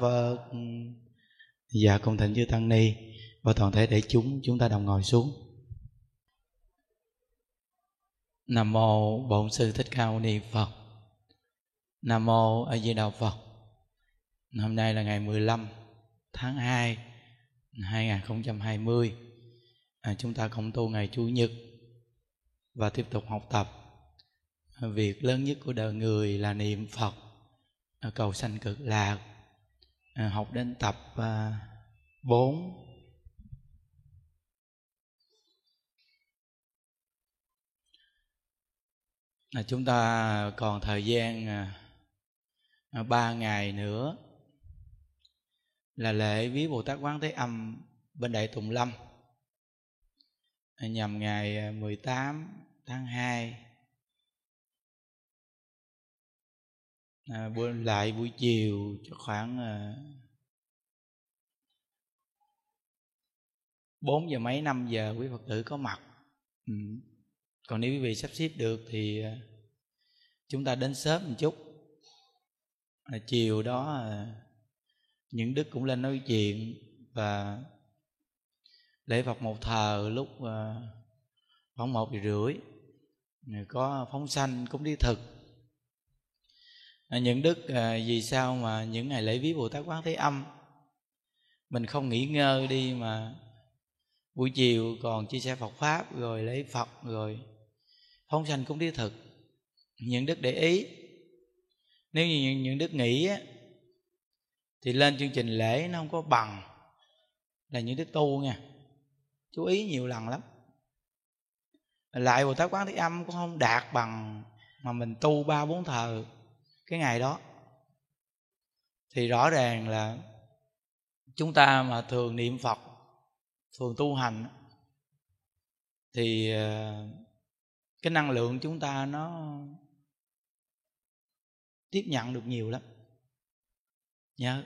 phật. Dạ cung thỉnh chư tăng ni và toàn thể để chúng chúng ta đồng ngồi xuống. Nam mô bổn sư thích ca mâu ni phật. Nam mô a di đà phật. Hôm nay là ngày 15 tháng 2 2020 à, chúng ta cộng tu ngày chủ nhật và tiếp tục học tập. Việc lớn nhất của đời người là niệm phật cầu sanh cực lạc. Ờ, học đến tập ờ, 4 chúng ta còn thời gian ờ, 3 ngày nữa là lễ viếng Bồ Tát Quán Thế Âm bên Đại Tùng Lâm. Nhằm ngày 18 tháng 2 à, lại buổi chiều cho khoảng à, 4 giờ mấy 5 giờ quý Phật tử có mặt. Ừ. còn nếu quý vị sắp xếp được thì à, chúng ta đến sớm một chút. À, chiều đó à, những đức cũng lên nói chuyện và lễ Phật một thờ lúc à, khoảng một giờ rưỡi. Có phóng sanh cũng đi thực à, những đức à, vì sao mà những ngày lễ viếng Bồ Tát Quán Thế Âm? Mình không nghỉ ngơi đi mà buổi chiều còn chia sẻ Phật pháp rồi lễ Phật rồi phóng sanh cũng đi thực. Những đức để ý. Nếu như những, đức nghĩ á, thì lên chương trình lễ nó không có bằng là những đức tu nha. Chú ý nhiều lần lắm. Lại bồ tát quán thế âm cũng không đạt bằng mà mình tu ba bốn thờ cái ngày đó. Thì rõ ràng là chúng ta mà thường niệm phật, thường tu hành thì ờ, cái năng lượng chúng ta nó tiếp nhận được nhiều lắm. Nhớ.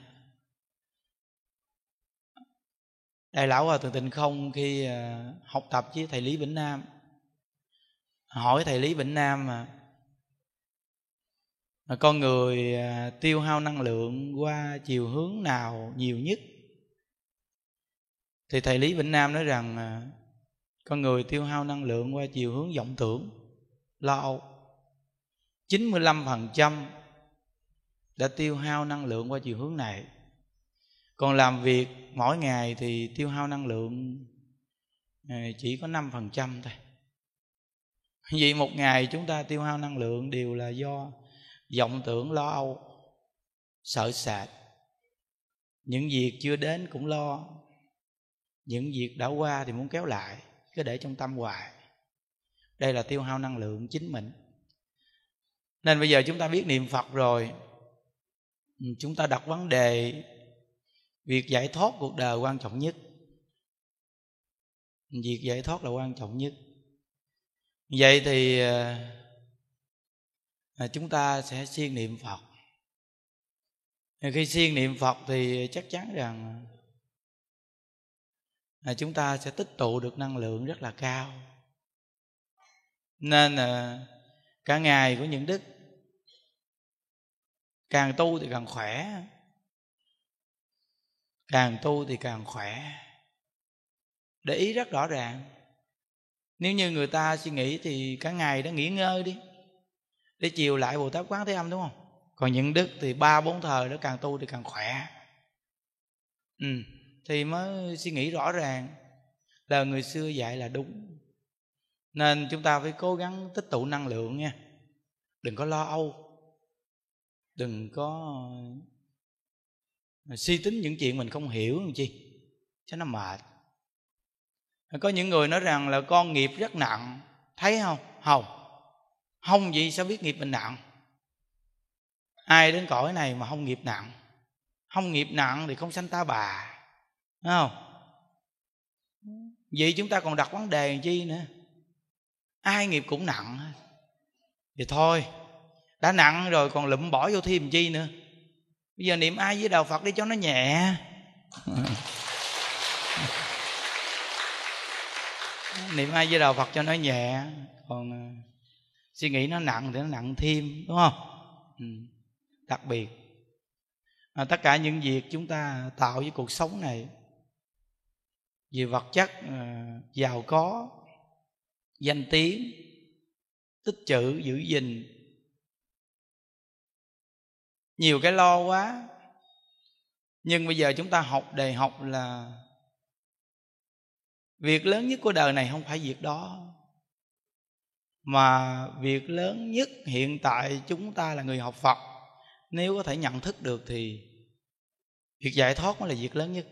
Đại lão hòa thượng tịnh không khi ờ, học tập với thầy lý vĩnh nam, hỏi thầy lý vĩnh nam mà con người à, tiêu hao năng lượng qua chiều hướng nào nhiều nhất? Thì thầy lý vĩnh nam nói rằng à, con người tiêu hao năng lượng qua chiều hướng vọng tưởng, lo âu. 95% đã tiêu hao năng lượng qua chiều hướng này. Còn làm việc mỗi ngày thì tiêu hao năng lượng à, chỉ có 5% thôi. Vì một ngày chúng ta tiêu hao năng lượng đều là do vọng tưởng lo âu, sợ sệt. Những việc chưa đến cũng lo. Những việc đã qua thì muốn kéo lại, cứ để trong tâm hoài. Đây là tiêu hao năng lượng chính mình. Nên bây giờ chúng ta biết niệm phật rồi. Chúng ta đặt vấn đề, việc giải thoát cuộc đời quan trọng nhất. Việc giải thoát là quan trọng nhất. Vậy thì à, à, chúng ta sẽ siêng niệm phật. Khi siêng niệm phật thì chắc chắn rằng ờ, chúng ta sẽ tích tụ được năng lượng rất là cao. Nên ờ, cả ngày của những đức càng tu thì càng khỏe càng tu thì càng khỏe. Để ý rất rõ ràng nếu như người ta suy nghĩ thì cả ngày đã nghỉ ngơi đi để chiều lại bồ tát quán thế âm đúng không? Còn những đức thì ba bốn thời nó càng tu thì càng khỏe. Ừ, thì mới suy nghĩ rõ ràng là người xưa dạy là đúng. Nên chúng ta phải cố gắng tích tụ năng lượng nha. Đừng có lo âu. Đừng có ờ, suy tính những chuyện mình không hiểu làm chi cho nó mệt. Có những người nói rằng là con nghiệp rất nặng thấy không? Không không gì sao biết nghiệp mình nặng? Ai đến cõi này mà không nghiệp nặng? Không nghiệp nặng thì không sanh ta bà đúng không? Vậy chúng ta còn đặt vấn đề làm chi nữa? Ai nghiệp cũng nặng thì thôi, đã nặng rồi còn lụm bỏ vô thêm chi nữa? Bây giờ niệm ai với đạo phật đi cho nó nhẹ. Niệm ai với đạo phật cho nó nhẹ. Còn à, suy nghĩ nó nặng thì nó nặng thêm đúng không? Ừ. đặc biệt. À, tất cả những việc chúng ta tạo với cuộc sống này về vật chất à, giàu có danh tiếng tích trữ giữ gìn. Nhiều cái lo quá. Nhưng bây giờ chúng ta học đề học là việc lớn nhất của đời này không phải việc đó mà việc lớn nhất hiện tại chúng ta là người học phật. Nếu có thể nhận thức được thì việc giải thoát mới là việc lớn nhất.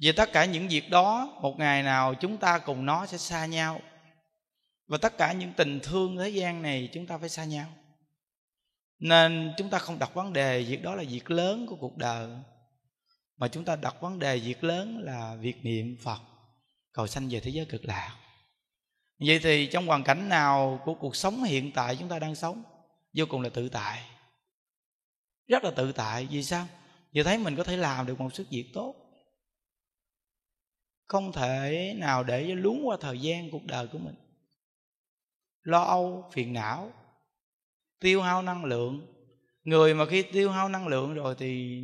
Vì tất cả những việc đó, một ngày nào chúng ta cùng nó sẽ xa nhau. Và tất cả những tình thương thế gian này chúng ta phải xa nhau. Nên chúng ta không đặt vấn đề việc đó là việc lớn của cuộc đời, mà chúng ta đặt vấn đề việc lớn là việc niệm phật, cầu sanh về thế giới cực lạc vậy thì trong hoàn cảnh nào của cuộc sống hiện tại chúng ta đang sống, vô cùng là tự tại. Rất là tự tại, vì sao? Vì thấy mình có thể làm được một sức việc tốt. Không thể nào để lún qua thời gian cuộc đời của mình. Lo âu, phiền não, tiêu hao năng lượng. Người mà khi tiêu hao năng lượng rồi thì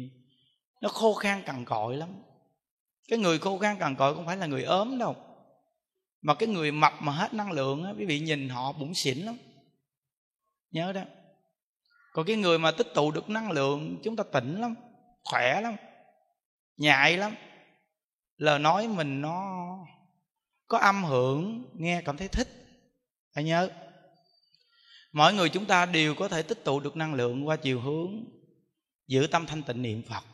nó khô khan cằn cội lắm. Cái người khô khan cằn cội không phải là người ốm đâu mà cái người mập mà hết năng lượng á, quý vị nhìn họ bụng xỉn lắm. Nhớ đó. Còn cái người mà tích tụ được năng lượng, chúng ta tỉnh lắm, khỏe lắm, nhạy lắm. Lời nói mình nó có âm hưởng, nghe cảm thấy thích. Phải nhớ. Mỗi người chúng ta đều có thể tích tụ được năng lượng qua chiều hướng giữ tâm thanh tịnh niệm phật.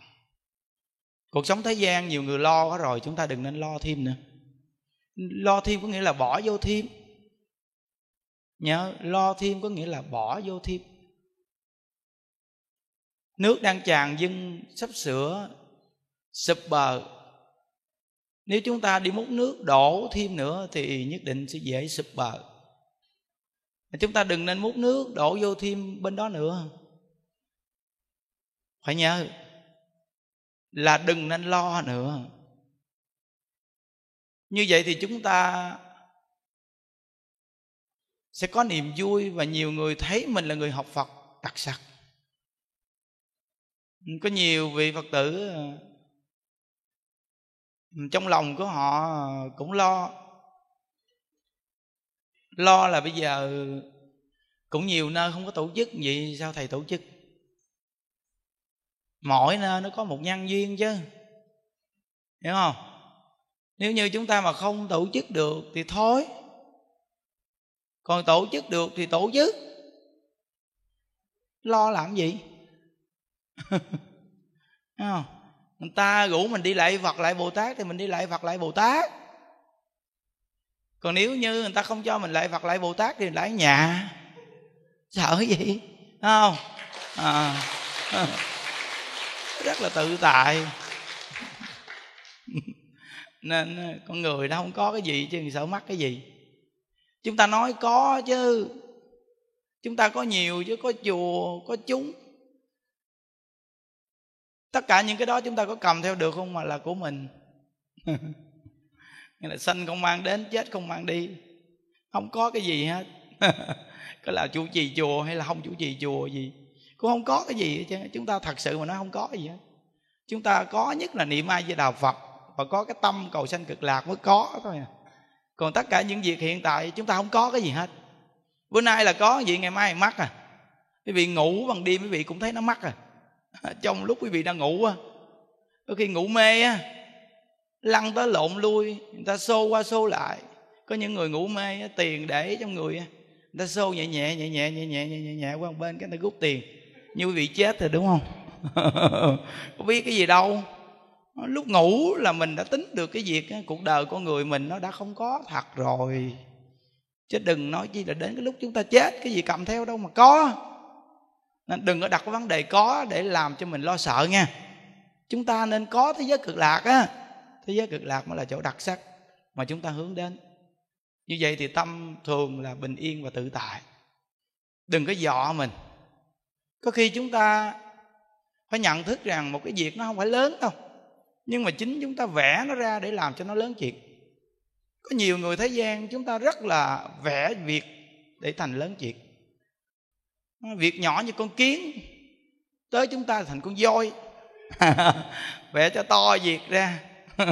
Cuộc sống thế gian nhiều người lo quá rồi, chúng ta đừng nên lo thêm nữa lo thêm có nghĩa là bỏ vô thêm. Nhớ, lo thêm có nghĩa là bỏ vô thêm. Nước đang tràn dâng sắp sửa, sụp bờ. Nếu chúng ta đi múc nước đổ thêm nữa thì nhất định sẽ dễ sụp bờ. Chúng ta đừng nên múc nước đổ vô thêm bên đó nữa. Phải nhớ là đừng nên lo nữa như vậy thì chúng ta sẽ có niềm vui và nhiều người thấy mình là người học phật đặc sắc. Có nhiều vị phật tử ừ, trong lòng của họ cũng lo. Lo là bây giờ cũng nhiều nơi không có tổ chức, vậy sao thầy tổ chức? Mỗi nơi nó có một nhân duyên chứ, hiểu không? Nếu như chúng ta mà không tổ chức được thì thôi. Còn tổ chức được thì tổ chức. Lo làm gì? Không? người ta rủ mình đi lại phật lại bồ tát thì mình đi lại phật lại bồ tát. Còn nếu như người ta không cho mình lại phật lại bồ tát thì mình lại nhà. Sợ cái gì? Không? À, rất là tự tại. nên ờ, con người đâu không có cái gì, chứ sợ mắc cái gì. Chúng ta nói có chứ. Chúng ta có nhiều chứ, có chùa, có chúng. Tất cả những cái đó chúng ta có cầm theo được không mà là của mình? Nghĩa là sanh không mang đến, chết không mang đi. Không có cái gì hết. Có là chủ trì chùa hay là không chủ trì chùa gì. Cũng không có cái gì hết chứ chúng ta thật sự mà nói không có cái gì hết. Chúng ta có nhất là niệm ai với đạo phật và có cái tâm cầu sanh cực lạc mới có thôi à. còn tất cả những việc hiện tại chúng ta không có cái gì hết. Bữa nay là có gì ngày mai mắc à. Quý vị ngủ bằng đêm quý vị cũng thấy nó mắc à. à trong lúc quý vị đang ngủ á có khi ngủ mê á lăn tới lộn lui người ta xô qua xô lại. Có những người ngủ mê á, tiền để trong người á người ta xô nhẹ nhẹ nhẹ nhẹ nhẹ nhẹ nhẹ nhẹ, nhẹ qua một bên cái người ta rút tiền. Như quý vị chết rồi đúng không? Có biết cái gì đâu. Ờ, lúc ngủ là mình đã tính được cái việc cuộc đời con người mình nó đã không có thật rồi. Chứ đừng nói chi là đến cái lúc chúng ta chết, cái gì cầm theo đâu mà có. Nên đừng có đặt cái vấn đề có để làm cho mình lo sợ nha. Chúng ta nên có thế giới cực lạc á. Thế giới cực lạc mới là chỗ đặc sắc mà chúng ta hướng đến. Như vậy thì tâm thường là bình yên và tự tại. Đừng có dọ mình. Có khi chúng ta phải nhận thức rằng một cái việc nó không phải lớn đâu nhưng mà chính chúng ta vẽ nó ra để làm cho nó lớn chuyện có nhiều người thế gian chúng ta rất là vẽ việc để thành lớn chuyện việc nhỏ như con kiến, tới chúng ta thành con voi. Vẽ cho to việc ra.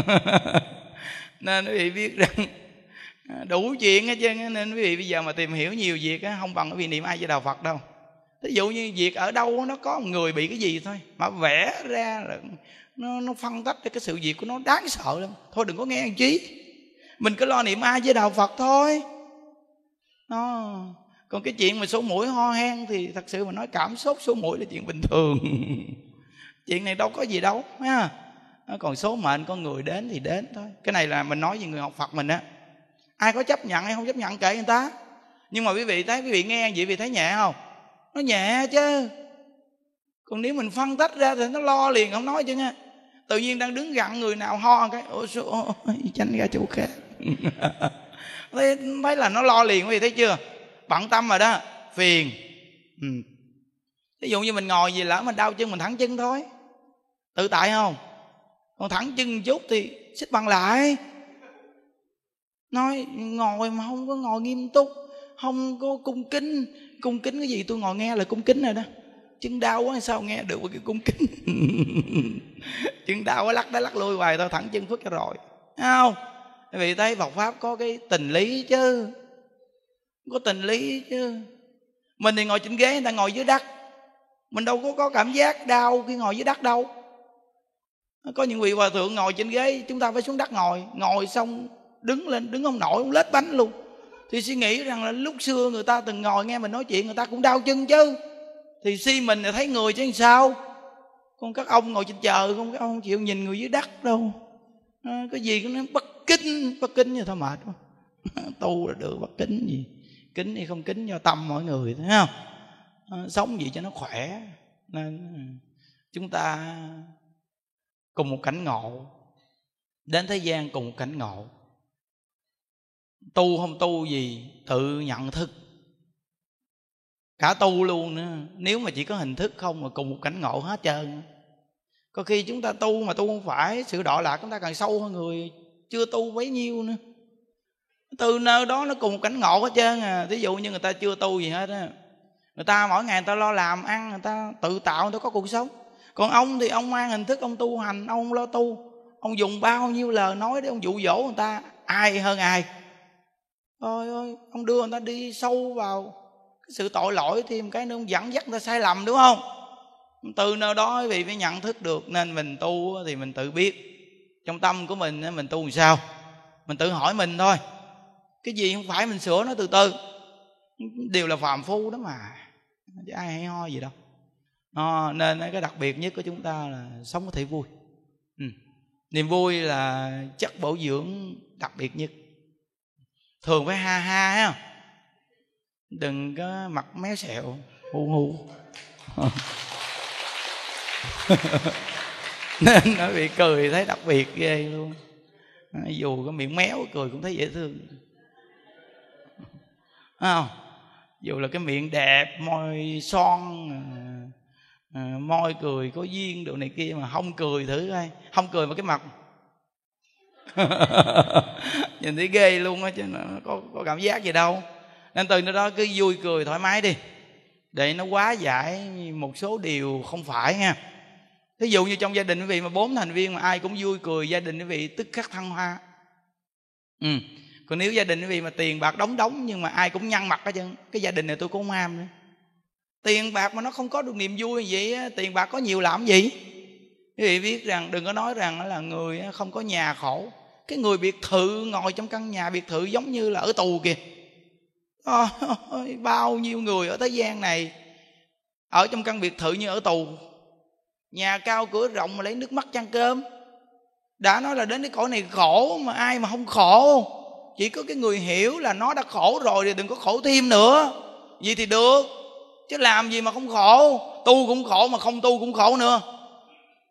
Nên quý vị biết rằng, đủ chuyện hết trơn nên quý vị bây giờ mà tìm hiểu nhiều việc á, không bằng quý vị niệm ai cho đạo phật đâu. Ví dụ như việc ở đâu nó có một người bị cái gì thôi, mà vẽ ra là nó nó phân tích cái sự việc của nó đáng sợ lắm. Thôi đừng có nghe anh chí. Mình cứ lo niệm ai với đạo phật thôi. Nó còn cái chuyện mà số mũi ho hen thì thật sự mà nói cảm xúc số mũi là chuyện bình thường. Chuyện này đâu có gì đâu, ha. Còn số mệnh, con người đến thì đến thôi. Cái này là mình nói về người học phật mình á. Ai có chấp nhận hay không chấp nhận kệ người ta. Nhưng mà quý vị thấy, quý vị nghe vậy vị thấy nhẹ không? Nó nhẹ chứ. Còn nếu mình phân tách ra thì nó lo liền, không nói chứ nha tự nhiên đang đứng gặn người nào ho cái ôi số tránh ra chỗ khác. Thấy, thấy là nó lo liền quý vị thấy chưa? Bận tâm rồi đó phiền. Ừ. ví dụ như mình ngồi gì lỡ mình đau chân mình thẳng chân thôi. Tự tại không? Còn thẳng chân một chút thì xích bằng lại. Nói ngồi mà không có ngồi nghiêm túc không có cung kính. Cung kính cái gì? Tôi ngồi nghe là cung kính rồi đó chân đau quá, sao nghe được cái cung kính? Chân đau quá, lắc đó lắc lui hoài, thôi thẳng chân phức cho rồi. Thấy không? Vì thấy Phật pháp có cái tình lý chứ. Có tình lý chứ. Mình thì ngồi trên ghế, người ta ngồi dưới đất. Mình đâu có có cảm giác đau khi ngồi dưới đất đâu. Có những vị hòa thượng ngồi trên ghế, chúng ta phải xuống đất ngồi. Ngồi xong, đứng lên, đứng không nổi, không lết bánh luôn. Thì suy nghĩ rằng là lúc xưa người ta từng ngồi nghe mình nói chuyện, người ta cũng đau chân chứ thì si mình là thấy người chứ sao? Con các ông ngồi trên chờ con các ông không chịu nhìn người dưới đất đâu. À, cái gì cũng nói bất kính bất kính như thôi mệt quá. Tu là được bất kính gì? Kính hay không kính do tâm mọi người thấy không? À, sống gì cho nó khỏe. Nên ừ, chúng ta cùng một cảnh ngộ. Đến thế gian cùng một cảnh ngộ. Tu không tu gì tự nhận thức cả tu luôn nữa. Nếu mà chỉ có hình thức không mà cùng một cảnh ngộ hết trơn. Có khi chúng ta tu mà tu không phải, sự đọa lạc chúng ta càng sâu hơn người. Chưa tu bấy nhiêu nữa. Từ nơi đó nó cùng một cảnh ngộ hết trơn à. Ví dụ như người ta chưa tu gì hết á. Người ta mỗi ngày người ta lo làm, ăn, người ta tự tạo, người ta có cuộc sống. Còn ông thì ông mang hình thức ông tu hành, ông lo tu. Ông dùng bao nhiêu lời nói để ông dụ dỗ người ta? Ai hơn ai? Ôi ơi, ông đưa người ta đi sâu vào cái sự tội lỗi thêm cái nó dẫn dắt ta sai lầm đúng không? Từ nơi đó quý vị mới nhận thức được nên mình tu thì mình tự biết. Trong tâm của mình mình tu làm sao? Mình tự hỏi mình thôi. Cái gì không phải mình sửa nó từ từ. Đều là phàm phu đó mà. Chứ ai hay ho gì đâu. À, nên cái đặc biệt nhất của chúng ta là sống có thể vui. Ừ. niềm vui là chất bổ dưỡng đặc biệt nhất. Thường phải ha ha ha đừng có mặt méo xẹo hu hu nên nó bị cười thấy đặc biệt ghê luôn. Dù có miệng méo cười cũng thấy dễ thương. Không? Dù là cái miệng đẹp môi son à, à, môi cười có duyên đồ này kia mà không cười thử coi. Không cười mà cái mặt. Nhìn thấy ghê luôn á chứ nó có, có cảm giác gì đâu nên từ đó cứ vui cười thoải mái đi. Để nó quá giải một số điều không phải nha. Thí dụ như trong gia đình quý vị mà bốn thành viên mà ai cũng vui cười gia đình quý vị tức khắc thăng hoa. Ừ. còn nếu gia đình quý vị mà tiền bạc đóng đóng nhưng mà ai cũng nhăn mặt hết trơn cái gia đình này tôi cũng không ham nữa. Tiền bạc mà nó không có được niềm vui vậy á, tiền bạc có nhiều làm gì? Quý vị biết rằng đừng có nói rằng là người không có nhà khổ. Cái người biệt thự ngồi trong căn nhà biệt thự giống như là ở tù kìa. Ôi, bao nhiêu người ở thế gian này ở trong căn biệt thự như ở tù. Nhà cao cửa rộng mà lấy nước mắt chăn cơm. Đã nói là đến cái cõi này khổ mà ai mà không khổ. Chỉ có cái người hiểu là nó đã khổ rồi thì đừng có khổ thêm nữa. Vậy thì được chứ làm gì mà không khổ. Tu cũng khổ mà không tu cũng khổ nữa.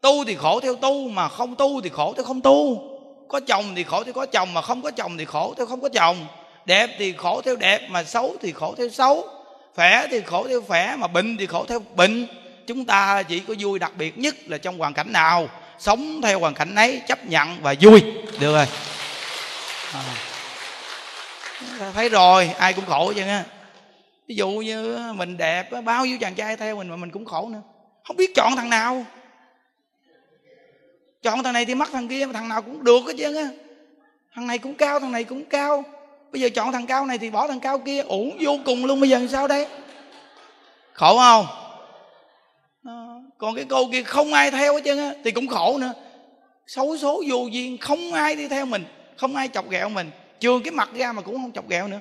Tu thì khổ theo tu mà không tu thì khổ theo không tu. Có chồng thì khổ theo có chồng mà không có chồng thì khổ theo không có chồng đẹp thì khổ theo đẹp, mà xấu thì khổ theo xấu. Khỏe thì khổ theo khỏe, mà bệnh thì khổ theo bệnh. Chúng ta chỉ có vui đặc biệt nhất là trong hoàn cảnh nào. Sống theo hoàn cảnh ấy, chấp nhận và vui. Được rồi. À. thấy rồi, ai cũng khổ chứ á ví dụ như mình đẹp, bao nhiêu chàng trai theo mình mà mình cũng khổ nữa. Không biết chọn thằng nào. Chọn thằng này thì mất thằng kia, mà thằng nào cũng được hết chứ á. Thằng này cũng cao, thằng này cũng cao bây giờ chọn thằng cao này thì bỏ thằng cao kia uổng vô cùng luôn. Bây giờ làm sao đây? Khổ không? À, còn cái cô kia không ai theo hết trơn á thì cũng khổ nữa. Xấu số vô duyên không ai đi theo mình không ai chọc ghẹo mình. Trường cái mặt ra mà cũng không chọc ghẹo nữa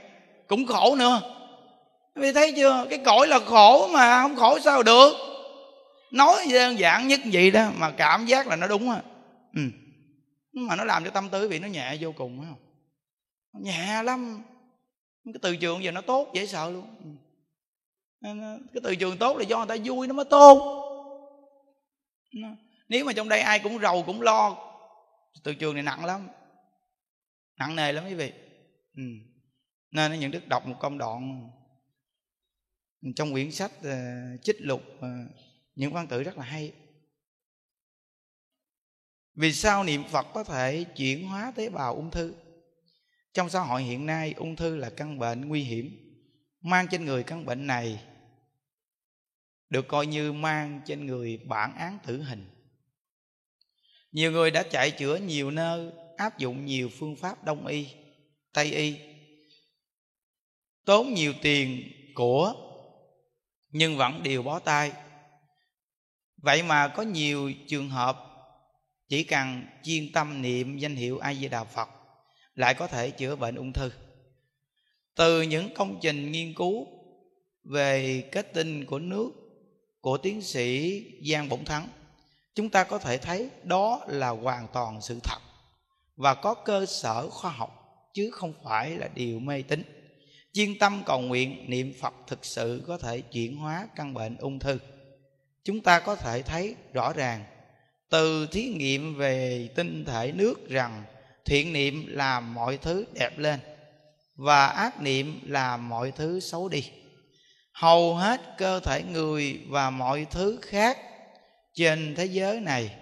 cũng khổ nữa. Vì thấy chưa? Cái cõi là khổ mà không khổ sao được. Nói đơn giản nhất vậy đó mà cảm giác là nó đúng à ừ. mà nó làm cho tâm tư bị nó nhẹ vô cùng phải không nhẹ lắm. Cái từ trường giờ nó tốt dễ sợ luôn. Ừ. Ờ, cái từ trường tốt là do người ta vui nó mới tốt. Nếu mà trong đây ai cũng rầu cũng lo từ trường này nặng lắm. Nặng nề lắm quý vị. Ừ. nên những đức đọc một công đoạn. Trong quyển sách uh, chích lục uh, những văn tự rất là hay. Vì sao niệm phật có thể chuyển hóa tế bào ung thư? Trong xã hội hiện nay, ung thư là căn bệnh nguy hiểm. Mang trên người căn bệnh này được coi như mang trên người bản án tử hình. Nhiều người đã chạy chữa nhiều nơi, áp dụng nhiều phương pháp đông y, tây y, tốn nhiều tiền của nhưng vẫn đều bó tay. Vậy mà có nhiều trường hợp chỉ cần chuyên tâm niệm danh hiệu a di đà phật lại có thể chữa bệnh ung thư. Từ những công trình nghiên cứu về kết tinh của nước của tiến sĩ giang bổng thắng, chúng ta có thể thấy đó là hoàn toàn sự thật và có cơ sở khoa học, chứ không phải là điều mê tín. Chuyên tâm cầu nguyện niệm phật thực sự có thể chuyển hóa căn bệnh ung thư. Chúng ta có thể thấy rõ ràng từ thí nghiệm về tinh thể nước rằng thiện niệm làm mọi thứ đẹp lên và ác niệm làm mọi thứ xấu đi. Hầu hết cơ thể người và mọi thứ khác trên thế giới này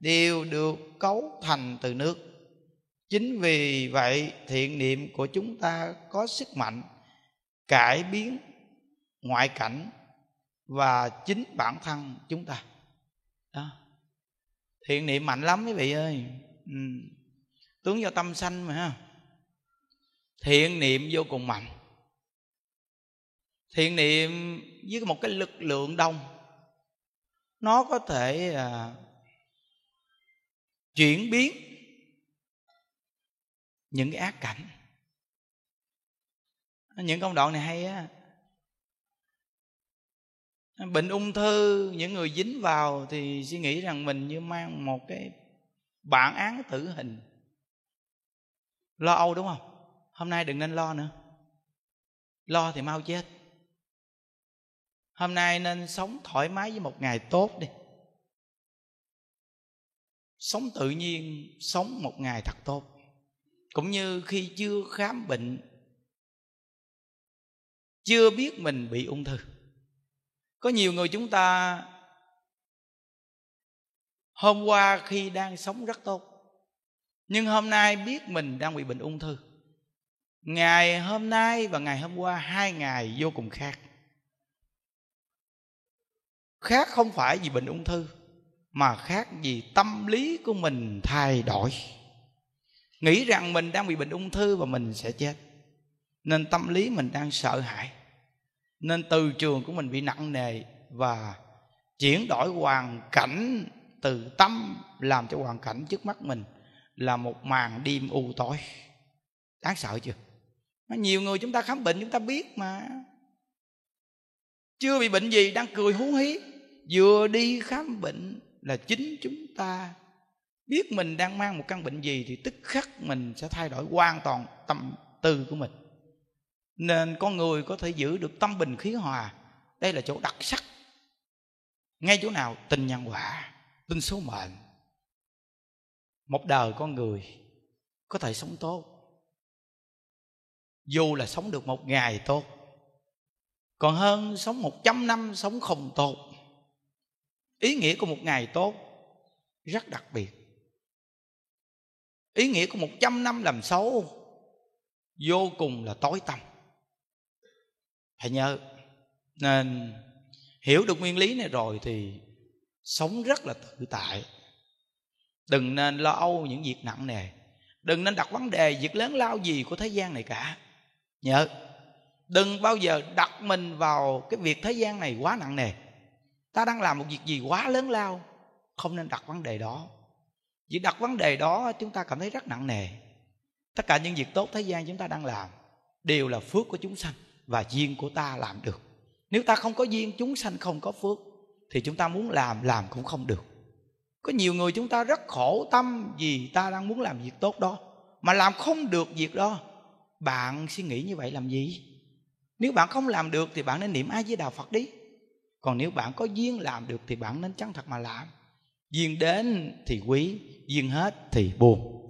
đều được cấu thành từ nước. Chính vì vậy, thiện niệm của chúng ta có sức mạnh cải biến ngoại cảnh và chính bản thân chúng ta. Đó. Thiện niệm mạnh lắm quý vị ơi. Ừ tướng do tâm sanh mà ha. Thiện niệm vô cùng mạnh. Thiện niệm với một cái lực lượng đông. Nó có thể à, chuyển biến những cái ác cảnh. Những công đoạn này hay á. Bệnh ung thư những người dính vào thì suy nghĩ rằng mình như mang một cái bản án tử hình lo âu, đúng không? Hôm nay đừng nên lo nữa. Lo thì mau chết. Hôm nay nên sống thoải mái với một ngày tốt đi. Sống tự nhiên, sống một ngày thật tốt. Cũng như khi chưa khám bệnh, chưa biết mình bị ung thư. Có nhiều người chúng ta hôm qua khi đang sống rất tốt nhưng hôm nay biết mình đang bị bệnh ung thư. Ngày hôm nay và ngày hôm qua, hai ngày vô cùng khác. Khác không phải vì bệnh ung thư, mà khác vì tâm lý của mình thay đổi. Nghĩ rằng mình đang bị bệnh ung thư và mình sẽ chết. Nên tâm lý mình đang sợ hãi. Nên từ trường của mình bị nặng nề và chuyển đổi hoàn cảnh từ tâm làm cho hoàn cảnh trước mắt mình là một màn đêm u tối. Đáng sợ chưa? Nhiều người chúng ta khám bệnh chúng ta biết mà. Chưa bị bệnh gì, đang cười hú hí. Vừa đi khám bệnh là chính chúng ta biết mình đang mang một căn bệnh gì thì tức khắc mình sẽ thay đổi hoàn toàn tâm tư của mình. Nên con người có thể giữ được tâm bình khí hòa. Đây là chỗ đặc sắc. Ngay chỗ nào? Tin nhân quả, tin số mệnh một đời con người có thể sống tốt. Dù là sống được một ngày tốt, còn hơn sống một trăm năm sống không tốt. Ý nghĩa của một ngày tốt rất đặc biệt. Ý nghĩa của một trăm năm làm xấu vô cùng là tối tăm. Hãy nhớ, nên hiểu được nguyên lý này rồi thì sống rất là tự tại đừng nên lo âu những việc nặng nề. Đừng nên đặt vấn đề, việc lớn lao gì của thế gian này cả. Nhớ, đừng bao giờ đặt mình vào cái việc thế gian này quá nặng nề. Ta đang làm một việc gì quá lớn lao, không nên đặt vấn đề đó. Vì đặt vấn đề đó, chúng ta cảm thấy rất nặng nề. Tất cả những việc tốt thế gian chúng ta đang làm đều là phước của chúng sanh và duyên của ta làm được. Nếu ta không có duyên, chúng sanh không có phước, thì chúng ta muốn làm làm cũng không được có nhiều người chúng ta rất khổ tâm vì ta đang muốn làm việc tốt đó, mà làm không được việc đó. Bạn suy nghĩ như vậy làm gì? Nếu bạn không làm được thì bạn nên niệm ai với đạo phật đi. Còn nếu bạn có duyên làm được thì bạn nên chân thật mà làm. Duyên đến thì quý, duyên hết thì buồn.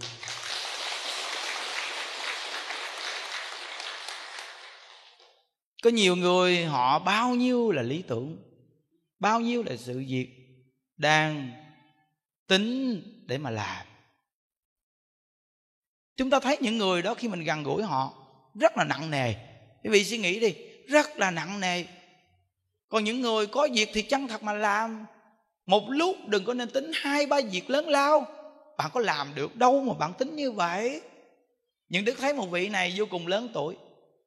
Có nhiều người họ bao nhiêu là lý tưởng, bao nhiêu là sự việc đang tính để mà làm. Chúng ta thấy những người đó khi mình gần gũi họ, rất là nặng nề. Quý vị suy nghĩ đi, rất là nặng nề. Còn những người có việc thì chân thật mà làm. Một lúc đừng có nên tính hai, ba việc lớn lao. Bạn có làm được đâu mà bạn tính như vậy. Những đức thấy một vị này vô cùng lớn tuổi.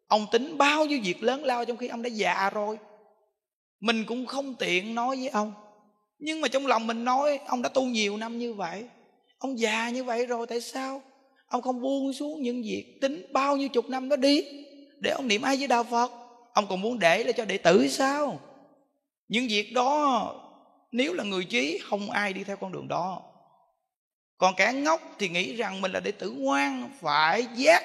Ông tính bao nhiêu việc lớn lao trong khi ông đã già rồi. Mình cũng không tiện nói với ông nhưng mà trong lòng mình nói, ông đã tu nhiều năm như vậy, ông già như vậy rồi, tại sao ông không buông xuống những việc tính bao nhiêu chục năm đó đi để ông niệm ai với đạo phật? Ông còn muốn để lại cho đệ tử sao? Những việc đó, nếu là người trí, không ai đi theo con đường đó. Còn kẻ ngốc thì nghĩ rằng mình là đệ tử ngoan, phải giác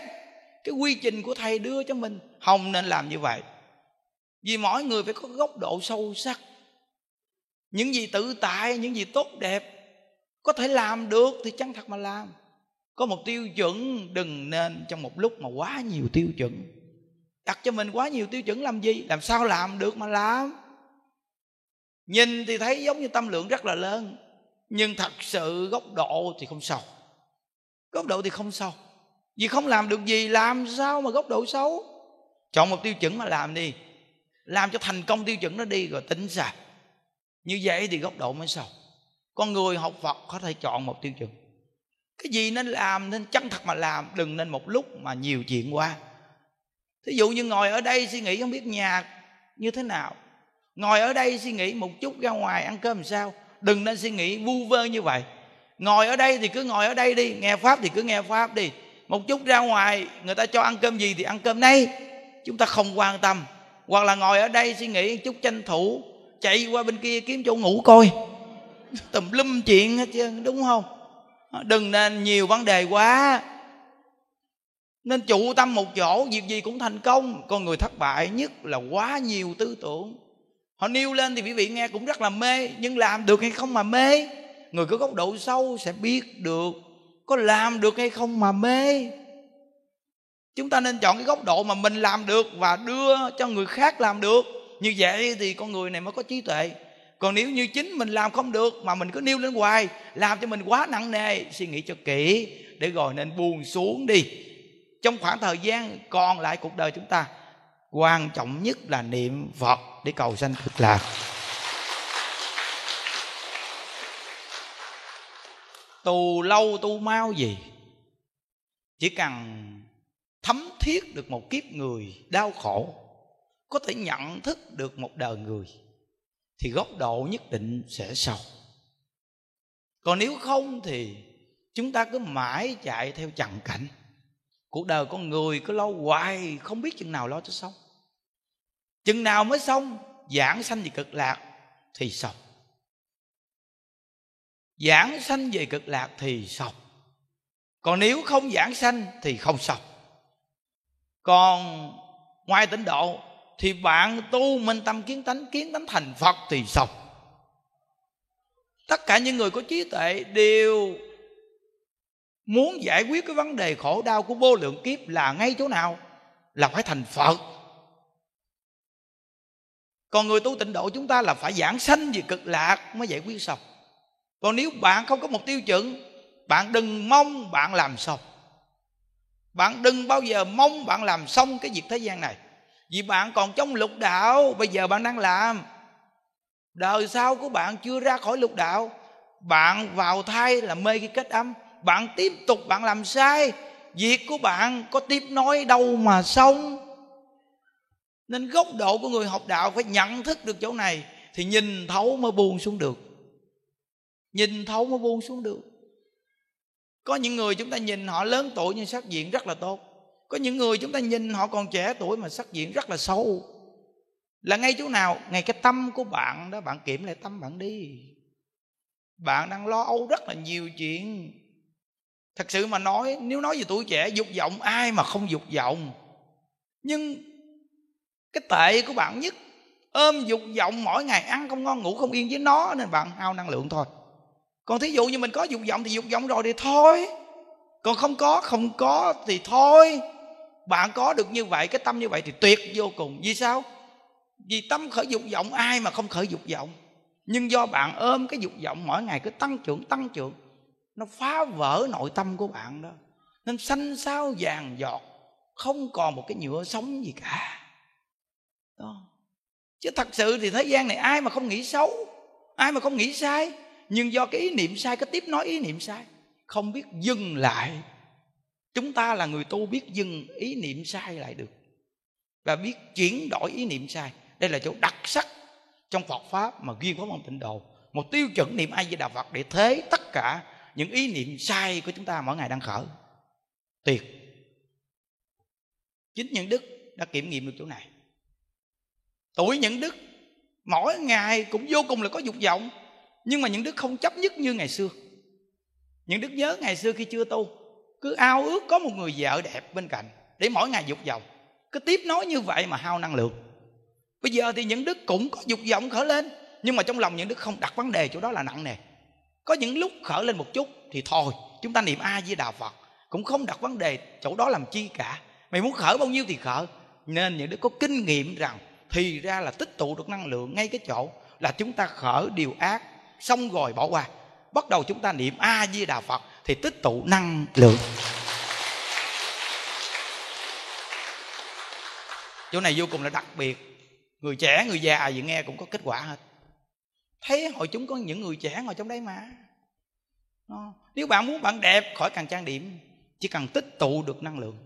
cái quy trình của thầy đưa cho mình. Không nên làm như vậy. Vì mỗi người phải có góc độ sâu sắc những gì tự tại, những gì tốt đẹp, có thể làm được thì chăng thật mà làm. Có một tiêu chuẩn đừng nên trong một lúc mà quá nhiều tiêu chuẩn. Đặt cho mình quá nhiều tiêu chuẩn làm gì? Làm sao làm được mà làm? Nhìn thì thấy giống như tâm lượng rất là lớn, nhưng thật sự góc độ thì không sâu. Góc độ thì không sâu. Vì không làm được gì, làm sao mà góc độ xấu? Chọn một tiêu chuẩn mà làm đi. Làm cho thành công tiêu chuẩn đó đi rồi tính sao như vậy thì góc độ mới sâu con người học phật có thể chọn một tiêu chuẩn. Cái gì nên làm nên chân thật mà làm, đừng nên một lúc mà nhiều chuyện qua thí dụ như ngồi ở đây suy nghĩ không biết nhạc như thế nào. Ngồi ở đây suy nghĩ một chút ra ngoài ăn cơm làm sao. Đừng nên suy nghĩ vu vơ như vậy. Ngồi ở đây thì cứ ngồi ở đây đi, nghe pháp thì cứ nghe pháp đi. Một chút ra ngoài, người ta cho ăn cơm gì thì ăn cơm nay chúng ta không quan tâm. Hoặc là ngồi ở đây suy nghĩ chút tranh thủ chạy qua bên kia kiếm chỗ ngủ coi. Tùm lum chuyện hết trơn, đúng không? Đừng nên nhiều vấn đề quá. Nên trụ tâm một chỗ, việc gì cũng thành công. Con người thất bại nhất là quá nhiều tư tưởng. Họ nêu lên thì quý vị nghe cũng rất là mê, nhưng làm được hay không mà mê? Người có góc độ sâu sẽ biết được có làm được hay không mà mê. Chúng ta nên chọn cái góc độ mà mình làm được và đưa cho người khác làm được như vậy thì con người này mới có trí tuệ. Còn nếu như chính mình làm không được mà mình cứ nêu lên hoài, làm cho mình quá nặng nề, suy nghĩ cho kỹ để rồi nên buông xuống đi. Trong khoảng thời gian còn lại cuộc đời chúng ta, quan trọng nhất là niệm phật để cầu sanh cực lạc. Tu lâu tu mau gì? Chỉ cần thấm thiết được một kiếp người đau khổ có thể nhận thức được một đời người, thì góc độ nhất định sẽ sâu. Còn nếu không thì chúng ta cứ mãi chạy theo trần cảnh. Cuộc đời con người cứ lo hoài, không biết chừng nào lo cho xong. Chừng nào mới xong, giảng sanh về cực lạc thì xong. Giảng sanh về cực lạc thì xong. Còn nếu không giảng sanh thì không xong. Còn ngoài tịnh độ thì bạn tu minh tâm kiến tánh kiến tánh thành phật thì xong. Tất cả những người có trí tuệ đều muốn giải quyết cái vấn đề khổ đau của vô lượng kiếp là ngay chỗ nào? Là phải thành phật. Còn người tu tịnh độ chúng ta là phải giảng sanh về cực lạc mới giải quyết xong. Còn nếu bạn không có một tiêu chuẩn, bạn đừng mong bạn làm xong. Bạn đừng bao giờ mong bạn làm xong cái việc thế gian này vì bạn còn trong lục đạo, bây giờ bạn đang làm. Đời sau của bạn chưa ra khỏi lục đạo. Bạn vào thai là mê cái kết âm bạn tiếp tục bạn làm sai. Việc của bạn có tiếp nói đâu mà xong nên góc độ của người học đạo phải nhận thức được chỗ này, thì nhìn thấu mới buông xuống được. Nhìn thấu mới buông xuống được. Có những người chúng ta nhìn họ lớn tuổi nhưng sắc diện rất là tốt có những người chúng ta nhìn họ còn trẻ tuổi mà sắc diện rất là sâu là ngay chỗ nào? Ngay cái tâm của bạn đó, bạn kiểm lại tâm bạn đi. Bạn đang lo âu rất là nhiều chuyện. Thật sự mà nói, nếu nói về tuổi trẻ, dục vọng, ai mà không dục vọng? Nhưng cái tệ của bạn nhất, ôm dục vọng, mỗi ngày ăn không ngon, ngủ không yên với nó, nên bạn hao năng lượng thôi. Còn thí dụ như mình có dục vọng thì dục vọng rồi thì thôi. Còn không có không có thì thôi bạn có được như vậy, cái tâm như vậy thì tuyệt vô cùng. Vì sao? Vì tâm khởi dục vọng, ai mà không khởi dục vọng? Nhưng do bạn ôm cái dục vọng, mỗi ngày cứ tăng trưởng tăng trưởng, nó phá vỡ nội tâm của bạn đó. Nên xanh xao vàng giọt, không còn một cái nhựa sống gì cả. Đó. Chứ thật sự thì thế gian này ai mà không nghĩ xấu, ai mà không nghĩ sai. Nhưng do cái ý niệm sai, cái tiếp nói ý niệm sai, không biết dừng lại chúng ta là người tu biết dừng ý niệm sai lại được và biết chuyển đổi ý niệm sai. Đây là chỗ đặc sắc trong Phật pháp mà riêng có môn tịnh độ. Một tiêu chuẩn niệm ai với đạo Phật để thế tất cả những ý niệm sai của chúng ta mỗi ngày đang khởi. Tuyệt. Chính những đức đã kiểm nghiệm được chỗ này. Tuổi những đức mỗi ngày cũng vô cùng là có dục vọng, nhưng mà những đức không chấp nhất như ngày xưa. Những đức nhớ ngày xưa khi chưa tu cứ ao ước có một người vợ đẹp bên cạnh để mỗi ngày dục vọng. Cứ tiếp nói như vậy mà hao năng lượng. Bây giờ thì những đức cũng có dục vọng khởi lên, nhưng mà trong lòng những đức không đặt vấn đề chỗ đó là nặng nề. Có những lúc khởi lên một chút thì thôi, chúng ta niệm a di đà phật, cũng không đặt vấn đề chỗ đó làm chi cả. Mày muốn khởi bao nhiêu thì khởi. Nên những đứa có kinh nghiệm rằng thì ra là tích tụ được năng lượng ngay cái chỗ là chúng ta khởi điều ác, xong rồi bỏ qua. Bắt đầu chúng ta niệm a di đà phật thì tích tụ năng lượng. Chỗ này vô cùng là đặc biệt. Người trẻ, người già gì nghe cũng có kết quả hết. Thế hội chúng có những người trẻ ngồi trong đấy mà. Nếu bạn muốn bạn đẹp, khỏi cần trang điểm. Chỉ cần tích tụ được năng lượng.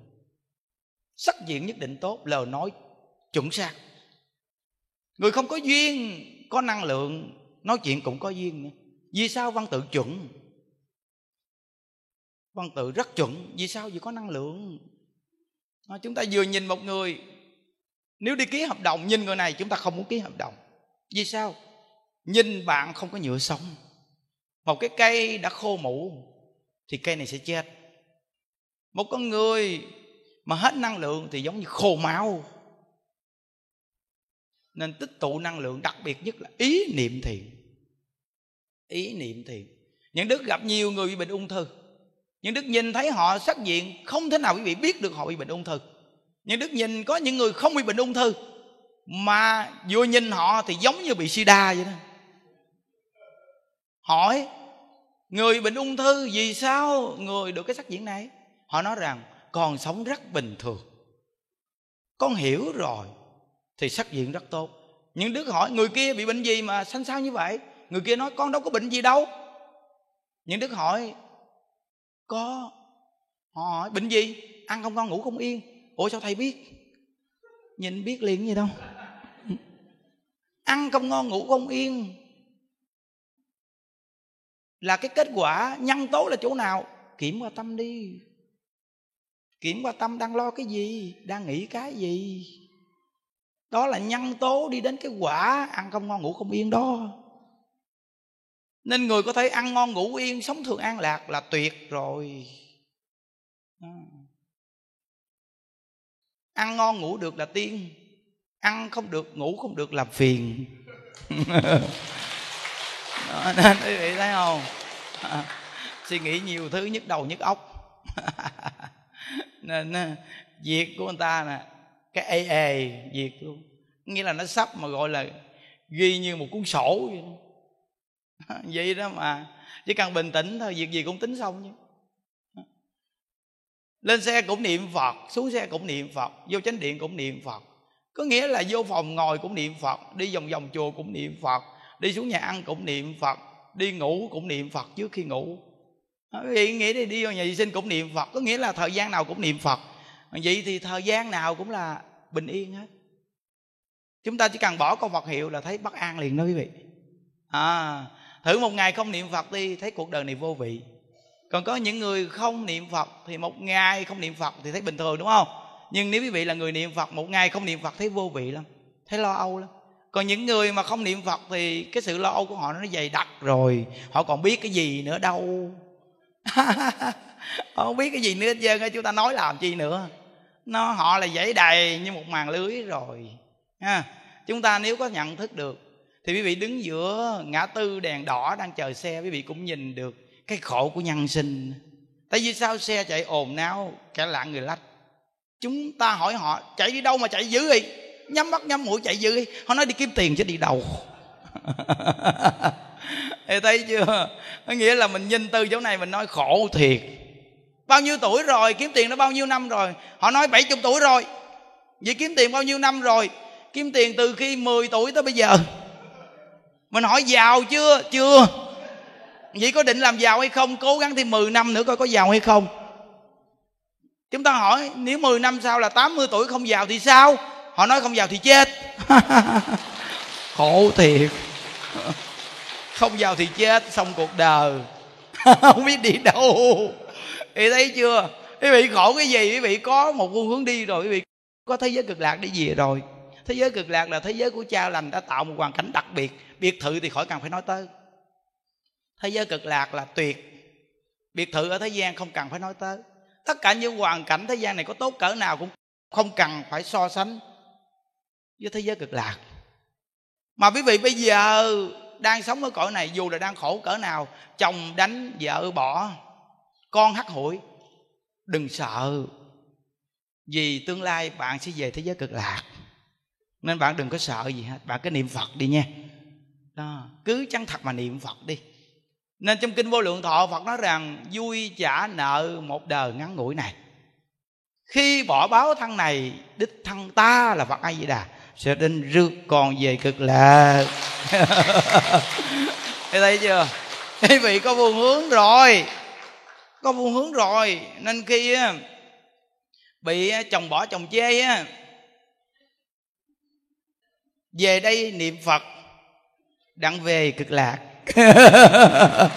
Sắc diện nhất định tốt, lời nói chuẩn xác. Người không có duyên, có năng lượng, nói chuyện cũng có duyên nữa. Vì sao văn tự chuẩn? Văn tự rất chuẩn. Vì sao? Vì có năng lượng. À, chúng ta vừa nhìn một người. Nếu đi ký hợp đồng nhìn người này chúng ta không muốn ký hợp đồng. Vì sao? Nhìn bạn không có nhựa sống. Một cái cây đã khô mủ thì cây này sẽ chết. Một con người mà hết năng lượng thì giống như khô máu. Nên tích tụ năng lượng đặc biệt nhất là ý niệm thiện. Ý niệm thiện. Những đức gặp nhiều người bị bệnh ung thư nhưng đức nhìn thấy họ sắc diện, không thể nào quý vị biết được họ bị bệnh ung thư. Nhưng đức nhìn có những người không bị bệnh ung thư, mà vừa nhìn họ thì giống như bị sida vậy đó. Hỏi, người bệnh ung thư vì sao người được cái sắc diện này? Họ nói rằng, con sống rất bình thường. Con hiểu rồi, thì sắc diện rất tốt. Nhưng đức hỏi, người kia bị bệnh gì mà xanh xao như vậy? Người kia nói, con đâu có bệnh gì đâu. Nhưng đức hỏi có. Họ hỏi, bệnh gì? Ăn không ngon, ngủ không yên. Ủa, sao thầy biết? Nhìn biết liền gì đâu. Ăn không ngon, ngủ không yên. Là cái kết quả nhân tố là chỗ nào? Kiểm qua tâm đi. Kiểm qua tâm đang lo cái gì? Đang nghĩ cái gì? Đó là nhân tố đi đến cái quả ăn không ngon, ngủ không yên đó nên người có thể ăn ngon ngủ yên sống thường an lạc là tuyệt rồi. Ừ. Ăn ngon ngủ được là tiên. Ăn không được ngủ không được làm phiền. Đó, nên quý vị thấy không? À, suy nghĩ nhiều thứ nhức đầu nhức óc. Nên việc của người ta nè cái ê ê việc luôn. Nghĩa là nó sắp mà gọi là ghi như một cuốn sổ vậy đó, vậy đó mà. Chỉ cần bình tĩnh thôi, việc gì cũng tính xong chứ. Lên xe cũng niệm phật, xuống xe cũng niệm phật, vô chánh điện cũng niệm phật. Có nghĩa là vô phòng ngồi cũng niệm phật, đi vòng vòng chùa cũng niệm phật, đi xuống nhà ăn cũng niệm phật, đi ngủ cũng niệm phật trước khi ngủ. Vậy nghĩ đi đi vào nhà vệ sinh cũng niệm phật, có nghĩa là thời gian nào cũng niệm phật. Vậy thì thời gian nào cũng là bình yên hết. Chúng ta chỉ cần bỏ câu phật hiệu là thấy bất an liền đó quý vị. À thử một ngày không niệm phật đi, thấy cuộc đời này vô vị. Còn có những người không niệm phật thì một ngày không niệm phật thì thấy bình thường, đúng không? Nhưng nếu quý vị là người niệm phật, một ngày không niệm phật thấy vô vị lắm, thấy lo âu lắm. Còn những người mà không niệm phật thì cái sự lo âu của họ nó dày đặc rồi. Họ còn biết cái gì nữa đâu. Họ không biết cái gì nữa hết trơn chúng ta nói làm chi nữa. Nó, họ là dãy đầy như một màn lưới rồi, ha. Chúng ta nếu có nhận thức được thì quý vị đứng giữa ngã tư đèn đỏ đang chờ xe, quý vị cũng nhìn được cái khổ của nhân sinh. Tại vì sao xe chạy ồn náo kẻ lạ người lách? Chúng ta hỏi họ, chạy đi đâu mà chạy dữ vậy? Nhắm mắt nhắm mũi chạy dữ họ nói, đi kiếm tiền chứ đi đâu? Thì thấy chưa? Nghĩa là mình nhìn từ chỗ này mình nói, khổ thiệt. Bao nhiêu tuổi rồi? Kiếm tiền đã bao nhiêu năm rồi? Họ nói 70 tuổi rồi. Vậy kiếm tiền bao nhiêu năm rồi? Kiếm tiền từ khi 10 tuổi tới bây giờ? Mình hỏi giàu chưa? Chưa. Vậy có định làm giàu hay không? Cố gắng thêm 10 năm nữa coi có giàu hay không. Chúng ta hỏi, nếu 10 năm sau là 80 tuổi không giàu thì sao? Họ nói không giàu thì chết. Khổ thiệt. Không giàu thì chết, xong cuộc đời. Không biết đi đâu. Thì thấy chưa? Quý vị khổ cái gì? Quý vị có một phương hướng đi rồi, quý vị có thế giới cực lạc đi về rồi. Thế giới cực lạc là thế giới của cha lành đã tạo một hoàn cảnh đặc biệt biệt thự thì khỏi cần phải nói tới. Thế giới cực lạc là tuyệt. Biệt thự ở thế gian không cần phải nói tới. Tất cả những hoàn cảnh thế gian này có tốt cỡ nào cũng không cần phải so sánh với thế giới cực lạc. Mà quý vị bây giờ đang sống ở cõi này, dù là đang khổ cỡ nào, chồng đánh vợ bỏ, con hắt hủi, đừng sợ. Vì tương lai bạn sẽ về thế giới cực lạc. Nên bạn đừng có sợ gì hết, bạn cứ niệm phật đi nha đó, cứ chân thật mà niệm phật đi. Nên trong kinh vô lượng thọ, phật nói rằng, vui trả nợ một đời ngắn ngủi này. Khi bỏ báo thân này, đích thân ta là phật a di đà sẽ đến rước còn về cực lạc. Thấy thấy chưa? Quý vị có phương hướng rồi. Có phương hướng rồi. Nên khi bị chồng bỏ chồng chê á, về đây niệm phật đặng về cực lạc.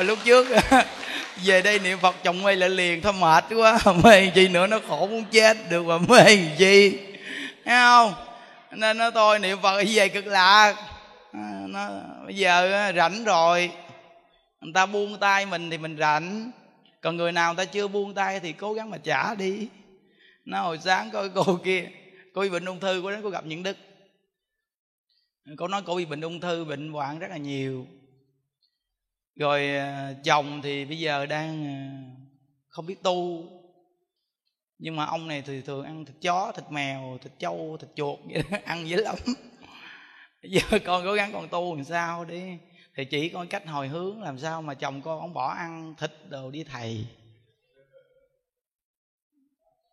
Lúc trước về đây niệm phật chồng mê lại liền thôi mệt quá mê chi nữa nó khổ muốn chết được mà mê chi? Thấy không? Nên nó tôi niệm phật về cực lạc. À, nó bây giờ rảnh rồi. Người ta buông tay mình thì mình rảnh. Còn người nào người ta chưa buông tay thì cố gắng mà trả đi. Nó hồi sáng coi cô kia cô bị bệnh ung thư cô đến cô gặp những đức cô nói cô bị bệnh ung thư bệnh hoạn rất là nhiều. Rồi à, chồng thì bây giờ đang à, không biết tu. Nhưng mà ông này thì thường ăn thịt chó thịt mèo thịt trâu thịt chuột vậy đó, ăn dữ lắm. Giờ con cố gắng con tu làm sao đi? Thì chỉ có cách hồi hướng làm sao mà chồng con ông bỏ ăn thịt đồ đi thầy.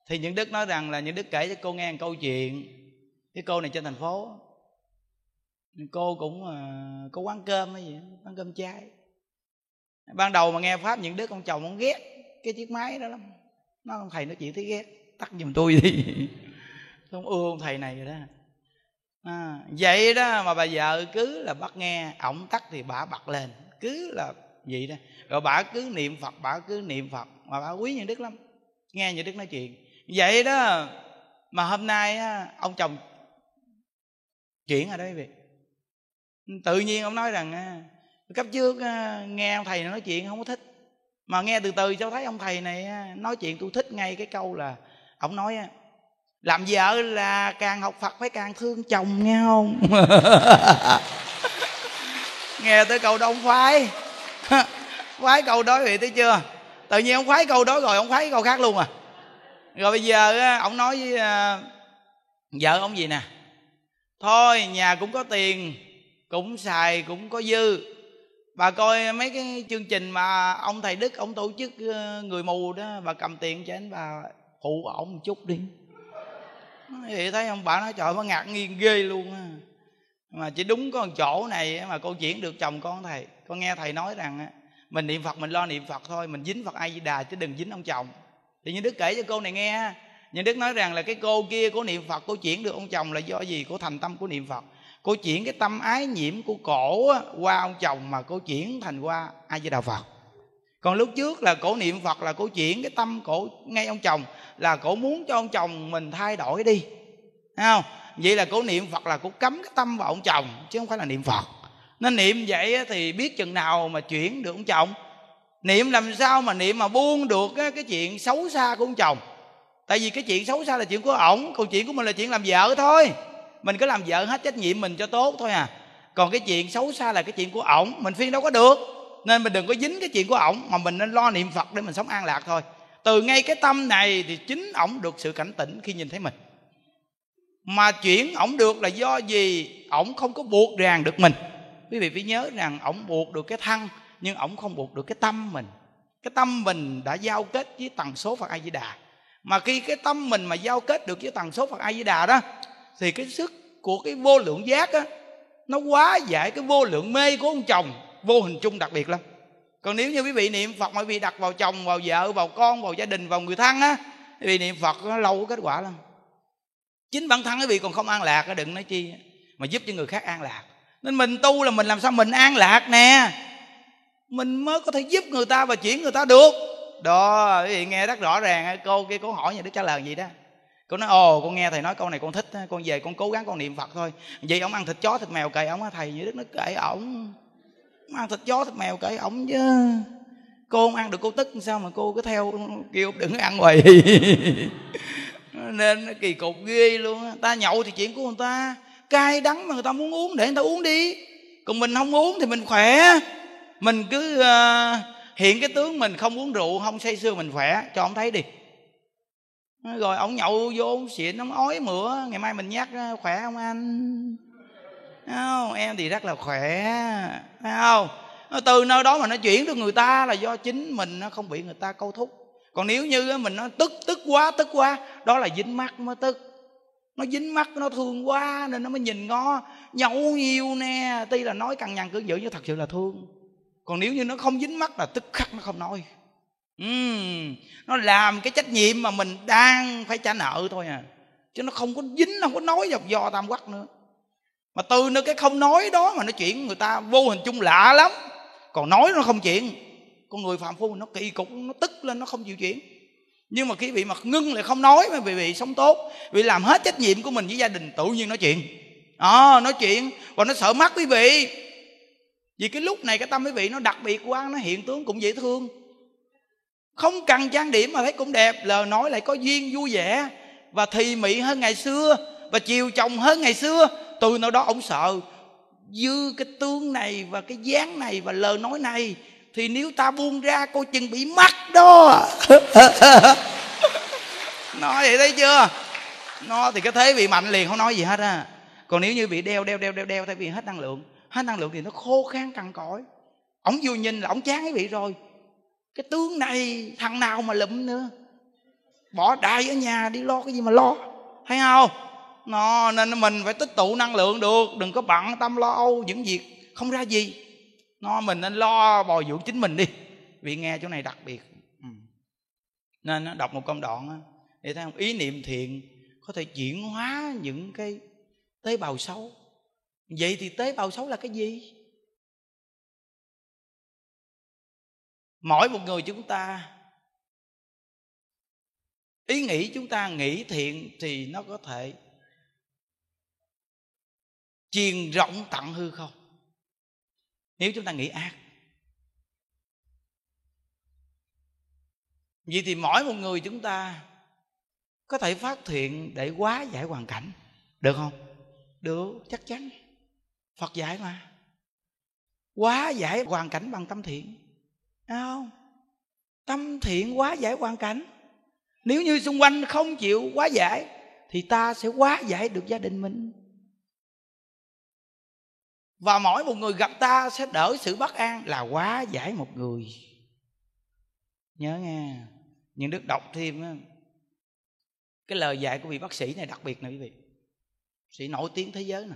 Thì những đức nói rằng là những đức kể cho cô nghe một câu chuyện. Cái cô này trên thành phố cô cũng uh, có quán cơm hay gì quán cơm chay. Ban đầu mà nghe pháp những đứa con chồng ông ghét cái chiếc máy đó lắm. Nó ông thầy nói chuyện thấy ghét tắt giùm tôi đi. Không ưa ông thầy này rồi đó. À, vậy đó mà bà vợ cứ là bắt nghe ổng tắt thì bà bật lên. Cứ là vậy đó. Rồi bà cứ niệm phật bà cứ niệm phật mà bà quý như đức lắm nghe như đức nói chuyện. Vậy đó mà hôm nay á, ông chồng chuyển ở đây vị tự nhiên ông nói rằng à, cấp trước à, nghe ông thầy nói chuyện không có thích. Mà nghe từ từ cháu thấy ông thầy này à, nói chuyện tôi thích ngay cái câu là, ông nói làm vợ là càng học phật phải càng thương chồng, nghe không? Nghe tới câu đó ông khoái. Khoái câu đó vậy thấy chưa? Tự nhiên ông khoái câu đó rồi, ông khoái câu khác luôn à. Rồi bây giờ ông nói với vợ ông gì nè? Thôi, nhà cũng có tiền cũng xài, cũng có dư. Bà coi mấy cái chương trình mà ông thầy đức, ông tổ chức ờ, người mù đó, bà cầm tiền cho anh, bà phụ ổng một chút đi. Vậy thấy ông bà nói, trời nó ngạc nhiên ghê luôn á. Mà chỉ đúng có một chỗ này mà cô chuyển được chồng con thầy. Con nghe thầy nói rằng mình niệm phật, mình lo niệm phật thôi, mình dính phật ai di đà chứ đừng dính ông chồng. Thì như đức kể cho cô này nghe như đức nói rằng là cái cô kia của niệm phật cô chuyển được ông chồng là do gì? Cô thành tâm của niệm phật cô chuyển cái tâm ái nhiễm của cổ qua ông chồng mà cô chuyển thành qua ai với đạo phật. Còn lúc trước là cổ niệm phật là cổ chuyển cái tâm cổ ngay ông chồng là cổ muốn cho ông chồng mình thay đổi đi. Thấy không? Vậy là cổ niệm phật là cổ cấm cái tâm vào ông chồng chứ không phải là niệm phật. Nên niệm vậy thì biết chừng nào mà chuyển được ông chồng. Niệm làm sao mà niệm mà buông được cái, cái chuyện xấu xa của ông chồng? Tại vì cái chuyện xấu xa là chuyện của ổng còn chuyện của mình là chuyện làm vợ thôi mình cứ làm vợ hết trách nhiệm mình cho tốt thôi à. Còn cái chuyện xấu xa là cái chuyện của ổng, mình phiên đâu có được. Nên mình đừng có dính cái chuyện của ổng, mà mình nên lo niệm phật để mình sống an lạc thôi. Từ ngay cái tâm này thì chính ổng được sự cảnh tỉnh khi nhìn thấy mình. Mà chuyển ổng được là do gì ổng không có buộc ràng được mình. Quý vị phải nhớ rằng ổng buộc được cái thân, nhưng ổng không buộc được cái tâm mình. Cái tâm mình đã giao kết với tần số phật a di đà. Mà khi cái tâm mình mà giao kết được với tần số phật a di đà đó thì cái sức của cái vô lượng giác á, nó quá giải cái vô lượng mê của ông chồng vô hình chung đặc biệt lắm. Còn nếu như quý vị niệm phật mà quý vị đặt vào chồng, vào vợ, vào con, vào gia đình, vào người thân á, quý vị niệm phật nó lâu có kết quả lắm. Chính bản thân quý vị còn không an lạc đừng nói chi mà giúp cho người khác an lạc. Nên mình tu là mình làm sao mình an lạc nè. Mình mới có thể giúp người ta và chuyển người ta được. Đó, quý vị nghe rất rõ ràng cô kia cô hỏi nhà đức trả lời gì đó cô nói ồ con nghe thầy nói câu này con thích con về con cố gắng con niệm phật thôi. Vậy ông ăn thịt chó thịt mèo kệ ông á thầy như đức nó kệ ổng. Ăn thịt chó thịt mèo kệ ổng chứ. Cô không ăn được cô tức sao mà cô cứ theo kêu đừng ăn hoài. Nên kỳ cục ghê luôn ta nhậu thì chuyện của người ta cay đắng mà người ta muốn uống để người ta uống đi. Còn mình không uống thì mình khỏe. Mình cứ uh, hiện cái tướng mình không uống rượu không say sưa mình khỏe. Cho ông thấy đi rồi ông nhậu vô ông xịn, ông ói mửa, ngày mai mình nhắc ờ, khỏe không anh? Không? Em thì rất là khỏe, thấy không? Từ nơi đó mà nó chuyển được người ta là do chính mình, nó không bị người ta câu thúc. Còn nếu như mình nó tức tức quá tức quá, đó là dính mắt mới tức. Nó dính mắt, nó thương quá nên nó mới nhìn ngó. Nhậu nhiều nè, tuy là nói cằn nhằn cứ giữ nhưng thật sự là thương. Còn nếu như nó không dính mắt là tức khắc, nó không nói uhm, nó làm cái trách nhiệm mà mình đang phải trả nợ thôi à. Chứ nó không có dính nó không có nói dọc do tam quắc nữa. Mà từ nơi cái không nói đó mà nó chuyện người ta vô hình chung lạ lắm. Còn nói nó không chuyện. Con người phạm phu nó kỳ cục nó tức lên nó không chịu chuyển nhưng mà khi bị mà ngưng lại không nói mà bị bị sống tốt bị làm hết trách nhiệm của mình với gia đình tự nhiên nói chuyện. À, nói chuyện và nó sợ mắt quý vị. Vì cái lúc này cái tâm quý vị nó đặc biệt quá nó hiện tướng cũng dễ thương không cần trang điểm mà thấy cũng đẹp lời nói lại có duyên vui vẻ. Và thì mị hơn ngày xưa, và chiều chồng hơn ngày xưa, từ nào đó ông sợ. Dư cái tướng này và cái dáng này và lời nói này, thì nếu ta buông ra cô chừng bị mất đó. Nói vậy thấy chưa? Nó thì cái thế bị mạnh liền, không nói gì hết á. Còn nếu như bị đeo đeo đeo đeo đeo tại vì hết năng lượng, hết năng lượng thì nó khô khan cằn cõi ổng vừa nhìn là ổng chán cái vị rồi cái tướng này, thằng nào mà lụm nữa? Bỏ đại ở nhà đi lo cái gì mà lo, thấy không? Nó nên mình phải tích tụ năng lượng được, đừng có bận tâm lo âu những việc không ra gì. Nó, mình nên lo bồi dưỡng chính mình đi, vì nghe chỗ này đặc biệt. Ừ. nên nó đọc một công đoạn để thấy không? Ý niệm thiện có thể chuyển hóa những cái tế bào xấu. Vậy thì tế bào xấu là cái gì? Mỗi một người chúng ta, ý nghĩ chúng ta nghĩ thiện thì nó có thể truyền rộng tận hư không? Nếu chúng ta nghĩ ác. Vậy thì mỗi một người chúng ta có thể phát thiện để quá giải hoàn cảnh, được không? Được, chắc chắn. Phật dạy mà. Quá giải hoàn cảnh bằng tâm thiện. Thấy không. Tâm thiện quá giải hoàn cảnh. Nếu như xung quanh không chịu quá giải, thì ta sẽ quá giải được gia đình mình. Và mỗi một người gặp ta sẽ đỡ sự bất an là quá giải một người. Nhớ nghe những đức đọc thêm cái lời dạy của vị bác sĩ này đặc biệt nè quý vị. Sĩ nổi tiếng thế giới nè.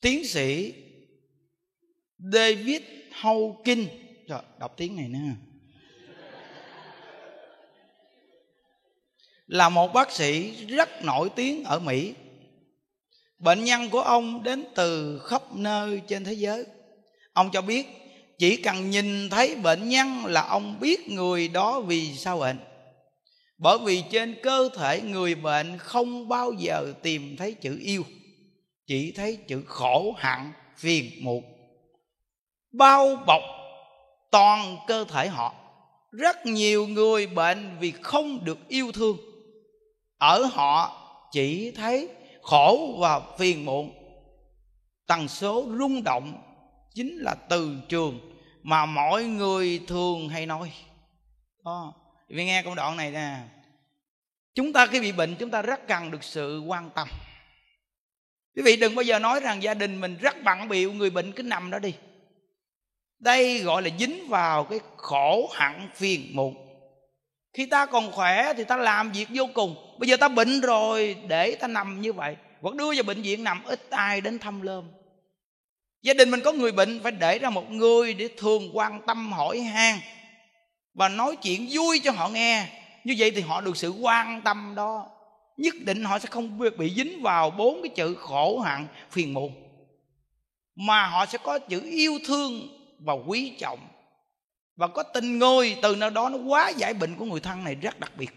Tiến sĩ David Hawking. Trời, đọc tiếng này nữa là một bác sĩ rất nổi tiếng ở Mỹ. Bệnh nhân của ông đến từ khắp nơi trên thế giới. Ông cho biết chỉ cần nhìn thấy bệnh nhân là ông biết người đó vì sao bệnh. Bởi vì trên cơ thể người bệnh không bao giờ tìm thấy chữ yêu chỉ thấy chữ khổ hận phiền muộn bao bọc toàn cơ thể họ. Rất nhiều người bệnh vì không được yêu thương. Ở họ chỉ thấy khổ và phiền muộn. Tần số rung động chính là từ trường mà mọi người thường hay nói. Đó vì nghe câu đoạn này nè, chúng ta khi bị bệnh, chúng ta rất cần được sự quan tâm. Quý vị đừng bao giờ nói rằng gia đình mình rất bận bịu, người bệnh cứ nằm đó đi đây gọi là dính vào cái khổ hẳn phiền muộn. Khi ta còn khỏe thì ta làm việc vô cùng. Bây giờ ta bệnh rồi, để ta nằm như vậy. Hoặc đưa vào bệnh viện nằm, ít ai đến thăm lơm. Gia đình mình có người bệnh, phải để ra một người để thường quan tâm hỏi han. Và nói chuyện vui cho họ nghe. Như vậy thì họ được sự quan tâm đó. Nhất định họ sẽ không bị dính vào bốn cái chữ khổ hạn phiền muộn. Mà họ sẽ có chữ yêu thương và quý trọng và có tình ngôi từ nơi đó nó quá giải bệnh của người thân này rất đặc biệt.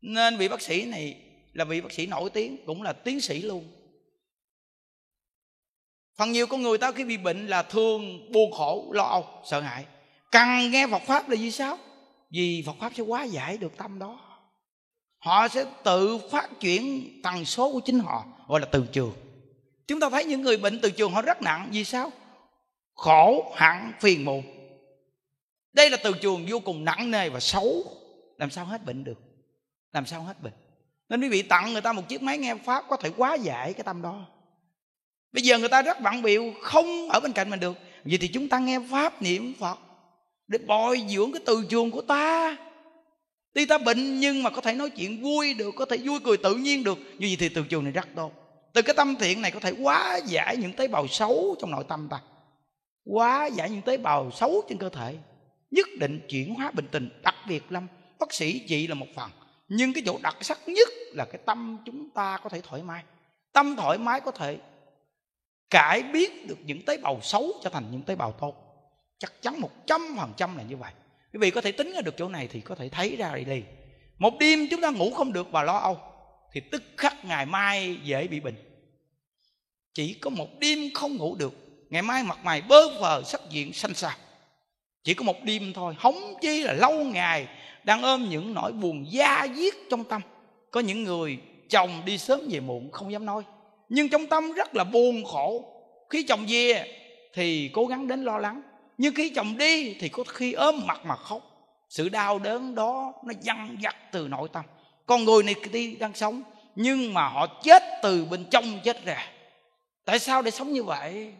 Nên vị bác sĩ này là vị bác sĩ nổi tiếng, cũng là tiến sĩ luôn. Phần nhiều con người ta khi bị bệnh là thường buồn khổ, lo âu, sợ hãi. Cần nghe Phật pháp là vì sao? Vì Phật pháp sẽ quá giải được tâm đó. Họ sẽ tự phát triển tần số của chính họ, gọi là từ trường. Chúng ta thấy những người bệnh từ trường họ rất nặng, vì sao? Khổ hẳn phiền muộn. Đây là từ trường vô cùng nặng nề và xấu. Làm sao hết bệnh được? Làm sao hết bệnh? Nên quý vị tặng người ta một chiếc máy nghe pháp có thể quá giải cái tâm đó. Bây giờ người ta rất bận biệu không ở bên cạnh mình được. Vậy thì chúng ta nghe pháp niệm phật để bồi dưỡng cái từ trường của ta. Tuy ta bệnh nhưng mà có thể nói chuyện vui được, có thể vui cười tự nhiên được. Như vậy thì từ trường này rất tốt. Từ cái tâm thiện này có thể quá giải những tế bào xấu trong nội tâm ta quá giải những tế bào xấu trên cơ thể. Nhất định chuyển hóa bệnh tình, đặc biệt lâm bác sĩ trị là một phần. Nhưng cái chỗ đặc sắc nhất là cái tâm chúng ta có thể thoải mái. Tâm thoải mái có thể cải biến được những tế bào xấu trở thành những tế bào tốt. Chắc chắn một trăm phần trăm là như vậy. Quý vị có thể tính ra được chỗ này thì có thể thấy ra đi. Một đêm chúng ta ngủ không được và lo âu, thì tức khắc ngày mai dễ bị bệnh. Chỉ có một đêm không ngủ được ngày mai mặt mày bơ phờ sắc diện xanh xao. Chỉ có một đêm thôi hóng chi là lâu ngày đang ôm những nỗi buồn da diết trong tâm. Có những người chồng đi sớm về muộn, không dám nói. Nhưng trong tâm rất là buồn khổ. Khi chồng về thì cố gắng đến lo lắng. Nhưng khi chồng đi thì có khi ôm mặt mà khóc. Sự đau đớn đó nó dằn vặt từ nội tâm. Con người này đi đang sống, nhưng mà họ chết từ bên trong chết ra. Tại sao để sống như vậy?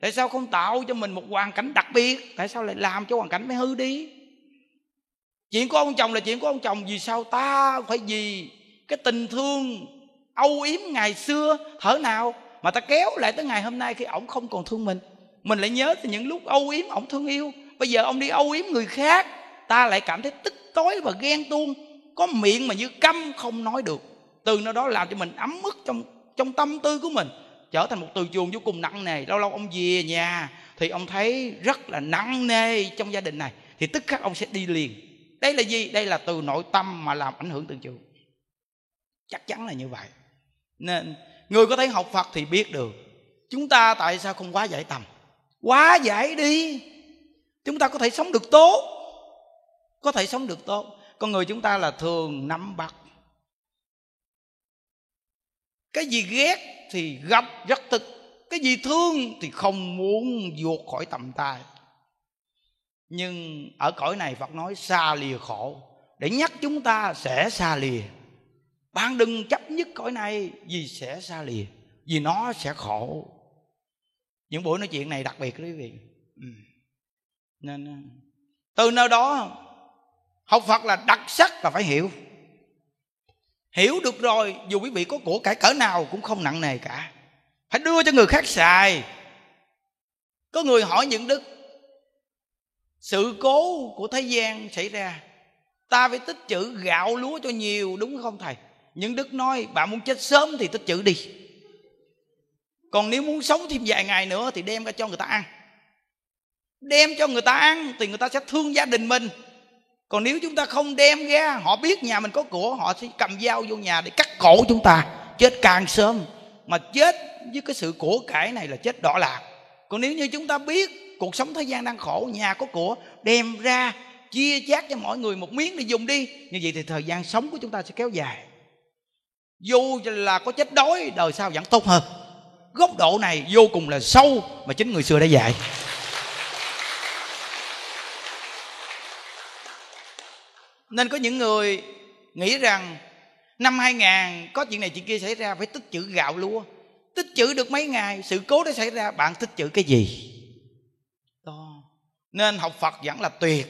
Tại sao không tạo cho mình một hoàn cảnh đặc biệt? Tại sao lại làm cho hoàn cảnh mới hư đi? Chuyện của ông chồng là chuyện của ông chồng, vì sao ta phải vì cái tình thương âu yếm ngày xưa thở nào mà ta kéo lại tới ngày hôm nay khi ổng không còn thương mình? Mình lại nhớ từ những lúc âu yếm ổng thương yêu. Bây giờ ông đi âu yếm người khác, ta lại cảm thấy tức tối và ghen tuông. Có miệng mà như câm không nói được. Từ nơi đó làm cho mình ấm ức trong trong tâm tư của mình trở thành một từ chuông vô cùng nặng nề. Lâu lâu ông về nhà thì ông thấy rất là nặng nề trong gia đình này. Thì tức khắc ông sẽ đi liền. Đây là gì? Đây là từ nội tâm mà làm ảnh hưởng từ trường. Chắc chắn là như vậy. Nên, người có thể học phật thì biết được, chúng ta tại sao không quá giải tầm? Quá giải đi. Chúng ta có thể sống được tốt. Có thể sống được tốt. Con người chúng ta là thường nắm bắt cái gì ghét thì gặp rất thực cái gì thương thì không muốn vượt khỏi tầm tay. Nhưng ở cõi này phật nói xa lìa khổ. Để nhắc chúng ta sẽ xa lìa. Bạn đừng chấp nhất cõi này vì sẽ xa lìa, vì nó sẽ khổ. Những buổi nói chuyện này đặc biệt quý vị. Ừ. nên ờ, từ nơi đó, học phật là đặc sắc là phải hiểu hiểu được rồi, dù quý vị có của cải cỡ nào cũng không nặng nề cả. Phải đưa cho người khác xài. Có người hỏi những đức, sự cố của thế gian xảy ra, ta phải tích trữ gạo lúa cho nhiều, đúng không thầy? Những đức nói, bạn muốn chết sớm thì tích trữ đi. Còn nếu muốn sống thêm vài ngày nữa thì đem ra cho người ta ăn. Đem cho người ta ăn thì người ta sẽ thương gia đình mình còn nếu chúng ta không đem ra, họ biết nhà mình có của, họ sẽ cầm dao vô nhà để cắt cổ chúng ta. Chết càng sớm. Mà chết với cái sự của cải này là chết đỏ lạc còn nếu như chúng ta biết cuộc sống thế gian đang khổ, nhà có của, đem ra, chia chác cho mọi người một miếng để dùng đi, như vậy thì thời gian sống của chúng ta sẽ kéo dài. Dù là có chết đói, đời sau vẫn tốt hơn. Góc độ này vô cùng là sâu mà chính người xưa đã dạy. Nên có những người nghĩ rằng năm 2000 có chuyện này chuyện kia xảy ra, phải tích trữ gạo lúa. Tích trữ được mấy ngày, sự cố đã xảy ra, bạn tích trữ cái gì? Đó nên học phật vẫn là tuyệt.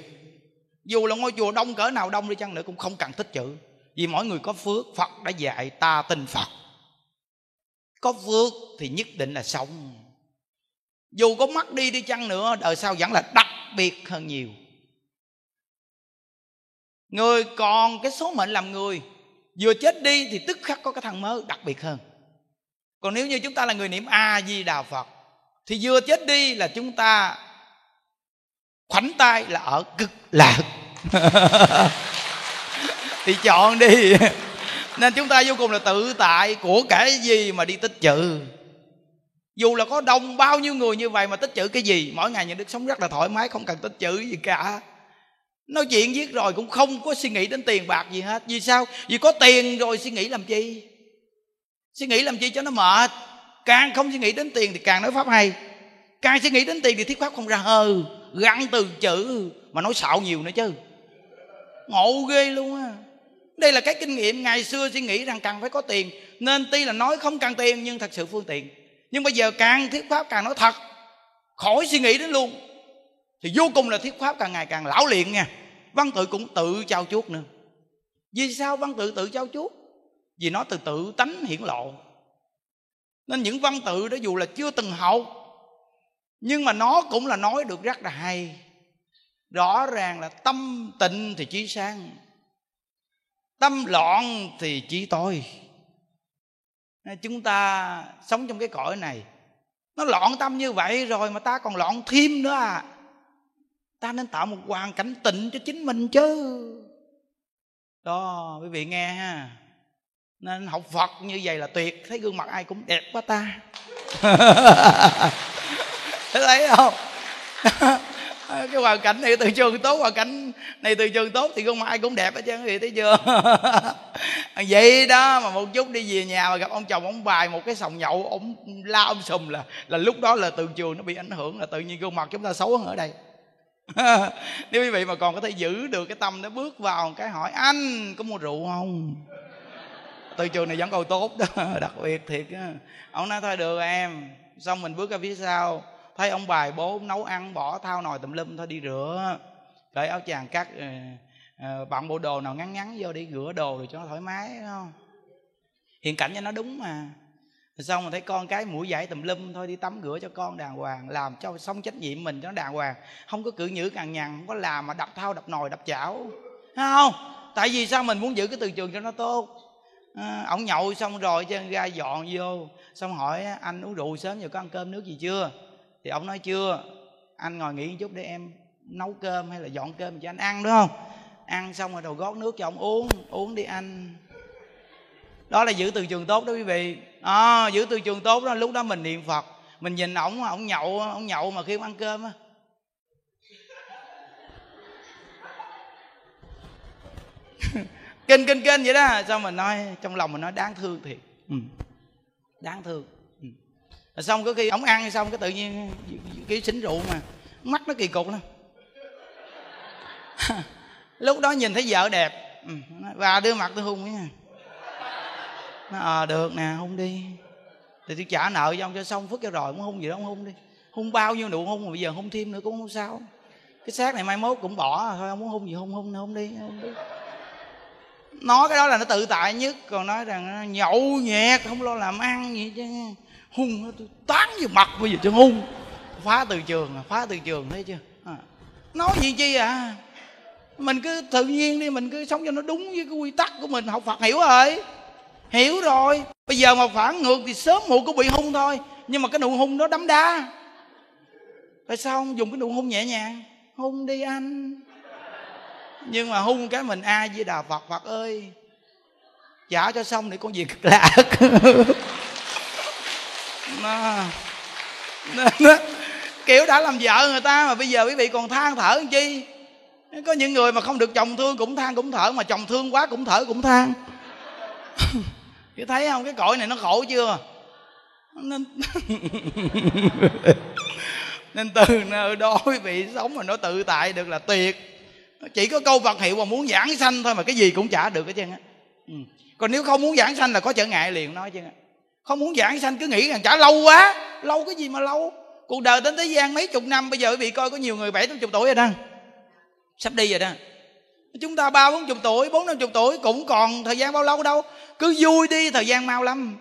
Dù là ngôi chùa đông cỡ nào đông đi chăng nữa cũng không cần tích trữ. Vì mỗi người có phước, phật đã dạy ta tin phật. Có phước thì nhất định là sống. Dù có mất đi đi chăng nữa, đời sau vẫn là đặc biệt hơn nhiều người còn cái số mệnh làm người, vừa chết đi thì tức khắc có cái thằng mới đặc biệt hơn. Còn nếu như chúng ta là người niệm a di đà phật, thì vừa chết đi là chúng ta khoảnh tay là ở cực lạc. Thì chọn đi. Nên chúng ta vô cùng là tự tại của cái gì mà đi tích trữ. Dù là có đông bao nhiêu người như vậy mà tích trữ cái gì, mỗi ngày nhà đức sống rất là thoải mái, không cần tích trữ gì cả nói chuyện giết rồi cũng không có suy nghĩ đến tiền bạc gì hết. Vì sao? Vì có tiền rồi suy nghĩ làm chi? Suy nghĩ làm chi cho nó mệt. Càng không suy nghĩ đến tiền thì càng nói pháp hay. Càng suy nghĩ đến tiền thì thuyết pháp không ra hờ. Gắn từ chữ mà nói xạo nhiều nữa chứ. Ngộ ghê luôn á. Đây là cái kinh nghiệm ngày xưa suy nghĩ rằng cần phải có tiền. Nên tuy là nói không cần tiền nhưng thật sự phương tiện. Nhưng bây giờ càng thuyết pháp càng nói thật. Khỏi suy nghĩ đến luôn thì vô cùng là thuyết pháp, càng ngày càng lão luyện nha. Văn tự cũng tự trao chuốt nữa. Vì sao văn tự tự trao chuốt? Vì nó từ tự tánh hiển lộ. Nên những văn tự đó dù là chưa từng học, nhưng mà nó cũng là nói được rất là hay. Rõ ràng là tâm tịnh thì trí sáng, tâm loạn thì trí tối. Chúng ta sống trong cái cõi này, nó loạn tâm như vậy rồi mà ta còn loạn thêm nữa à ta nên tạo một hoàn cảnh tịnh cho chính mình chứ. Đó, quý vị nghe ha. Nên học phật như vậy là tuyệt, thấy gương mặt ai cũng đẹp quá ta. Thấy không? Cái hoàn cảnh này từ trường tốt, hoàn cảnh này từ trường tốt thì gương mặt ai cũng đẹp hết trơn, quý vị thấy chưa? Vậy đó, mà một chút đi về nhà mà gặp ông chồng ông bài một cái sòng nhậu, ông la ông sùm là là lúc đó là từ trường nó bị ảnh hưởng, là tự nhiên gương mặt chúng ta xấu hơn ở đây. nếu quý vị mà còn có thể giữ được cái tâm đó bước vào cái hỏi anh có mua rượu không? Từ trường này vẫn còn tốt đó đặc biệt thiệt á. Ông nói thôi được em. Xong mình bước ra phía sau thấy ông bài bố nấu ăn bỏ thao nồi tùm lum thôi đi rửa. Cởi áo chàng cắt uh, uh, bạn bộ đồ nào ngắn ngắn vô đi rửa đồ rồi cho nó thoải mái không? Hiện cảnh cho nó đúng mà xong rồi thấy con cái mũi giải tùm lum thôi đi tắm rửa cho con đàng hoàng làm cho xong trách nhiệm mình cho nó đàng hoàng. Không có cự nhữ cằn nhằn không có làm mà đập thao đập nồi đập chảo. Thấy không? Tại vì sao mình muốn giữ cái từ trường cho nó tốt? À, ông nhậu xong rồi cho ra dọn vô xong hỏi anh uống rượu sớm giờ có ăn cơm nước gì chưa? Thì ông nói chưa. Anh ngồi nghỉ một chút để em nấu cơm hay là dọn cơm cho anh ăn đúng không? Ăn xong rồi đầu gót nước cho ông uống uống đi anh. Đó là giữ từ trường tốt đó quý vị à, giữ tư trường tốt đó lúc đó mình niệm phật. Mình nhìn ổng ổng nhậu ổng nhậu mà khi ăn cơm á. Kinh kinh kinh vậy đó. Sao mình nói trong lòng mình nói đáng thương thiệt. Ừ. đáng thương. Ừ. xong có khi ổng ăn xong cái tự nhiên cái xính rượu mà mắt nó kỳ cục lắm. Lúc đó nhìn thấy vợ đẹp. Ừ. và đưa mặt tôi hung ấy nó ờ à, được nè hung đi. Thì tôi trả nợ cho ông cho xong phức cho rồi muốn hung gì đó ông hung đi. Hung bao nhiêu nụ hung mà bây giờ hung thêm nữa cũng không sao. Cái xác này mai mốt cũng bỏ thôi ông muốn hung gì hung hung hung đi hung đi. Nói cái đó là nó tự tại nhất còn nói rằng nhậu nhẹt không lo làm ăn gì chứ. Hung nó tôi tán vô mặt bây giờ cho hung phá từ trường à phá từ trường thấy chưa? À. nói gì chi à? Mình cứ tự nhiên đi mình cứ sống cho nó đúng với cái quy tắc của mình học phật hiểu rồi hiểu rồi. Bây giờ mà phản ngược thì sớm muộn cũng bị hung thôi. Nhưng mà cái nụ hung đó đấm đá. Tại sao không? Dùng cái nụ hung nhẹ nhàng. Hung đi anh. Nhưng mà hung cái mình a với đà phật. Phật ơi. Trả cho xong để con việc cực lạc. Nó, nó, nó, kiểu đã làm vợ người ta mà bây giờ quý vị còn than thở làm chi? Có những người mà không được chồng thương cũng than cũng thở mà chồng thương quá cũng thở cũng than. chứ thấy không? Cái cõi này nó khổ chưa? Nên nên từ nơi đó quý vị sống mà nó tự tại được là tuyệt. Chỉ có câu vật hiệu mà muốn giảng sanh thôi mà cái gì cũng trả được hết trơn á. Ừ. còn nếu không muốn giảng sanh là có trở ngại liền nói chứ không muốn giảng sanh cứ nghĩ rằng trả lâu quá, lâu cái gì mà lâu. Cuộc đời đến thế gian mấy chục năm, bây giờ quý vị coi có nhiều người bảy tám chục tuổi rồi đó. Sắp đi rồi đó. Chúng ta ba bốn chục tuổi, bốn năm chục tuổi cũng còn thời gian bao lâu đâu cứ vui đi thời gian mau lắm.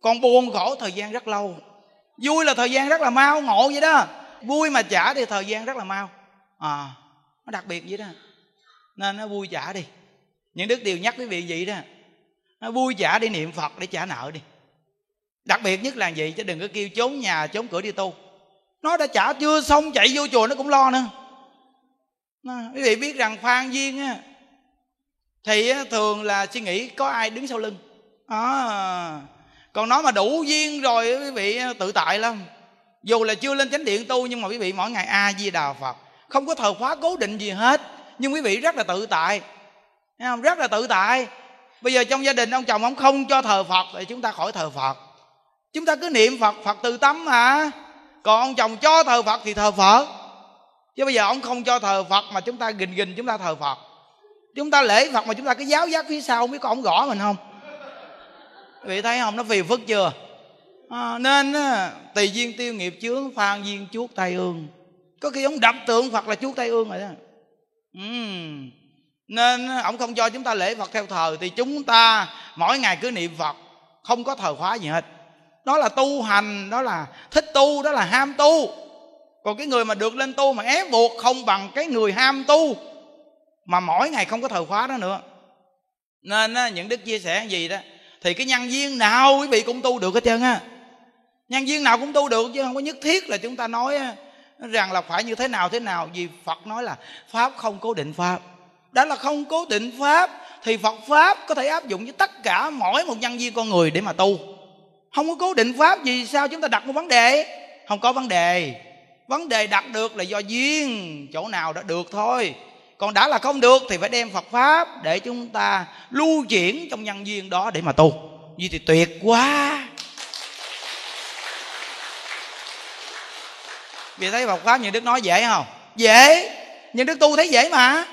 Còn buồn khổ thời gian rất lâu. Vui là thời gian rất là mau ngộ vậy đó. Vui mà trả thì thời gian rất là mau. À nó đặc biệt vậy đó. Nên nó vui trả đi. Những đức đều nhắc quý vị vậy đó. Nó vui trả đi niệm phật để trả nợ đi. Đặc biệt nhất là gì chứ đừng có kêu trốn nhà trốn cửa đi tu. Nó đã trả chưa xong chạy vô chùa nó cũng lo nữa. Nó, quý vị biết rằng phan duyên á thì thường là suy nghĩ có ai đứng sau lưng. À, còn nó mà đủ duyên rồi quý vị tự tại lắm. Dù là chưa lên chánh điện tu nhưng mà quý vị mỗi ngày a di đà phật. Không có thờ khóa cố định gì hết nhưng quý vị rất là tự tại. Không? rất là tự tại. Bây giờ trong gia đình ông chồng ông không cho thờ phật thì chúng ta khỏi thờ phật. Chúng ta cứ niệm phật phật từ tâm mà còn ông chồng cho thờ phật thì thờ phật. Chứ bây giờ ông không cho thờ phật mà chúng ta gình gình chúng ta thờ phật chúng ta lễ phật mà chúng ta cái giáo giác phía sau không biết có ông gõ mình không? Vị thấy không? Nó phiền phức chưa? À, nên tùy duyên tiêu nghiệp chướng phan duyên chuốt tay ương. Có khi ông đập tượng phật là chuốt tay ương rồi đó. Uhm. nên ông không cho chúng ta lễ phật theo thờ thì chúng ta mỗi ngày cứ niệm phật không có thờ khóa gì hết. Đó là tu hành đó là thích tu đó là ham tu. Còn cái người mà được lên tu mà ép buộc không bằng cái người ham tu mà mỗi ngày không có thờ khóa đó nữa. Nên những đức chia sẻ gì đó, thì cái nhân viên nào quý vị cũng tu được hết trơn á. Nhân viên nào cũng tu được, chứ không có nhất thiết là chúng ta nói rằng là phải như thế nào thế nào. Vì phật nói là pháp không cố định pháp. Đã là không cố định pháp, thì phật pháp có thể áp dụng với tất cả mỗi một nhân viên con người để mà tu. Không có cố định pháp gì sao chúng ta đặt một vấn đề? Không có vấn đề. Vấn đề đặt được là do duyên chỗ nào đã được thôi còn đã là không được thì phải đem phật pháp để chúng ta lưu chuyển trong nhân duyên đó để mà tu. Như thì tuyệt quá. Vì thấy Phật pháp những đức nói dễ không? Dễ. Nhưng đức tu thấy dễ mà.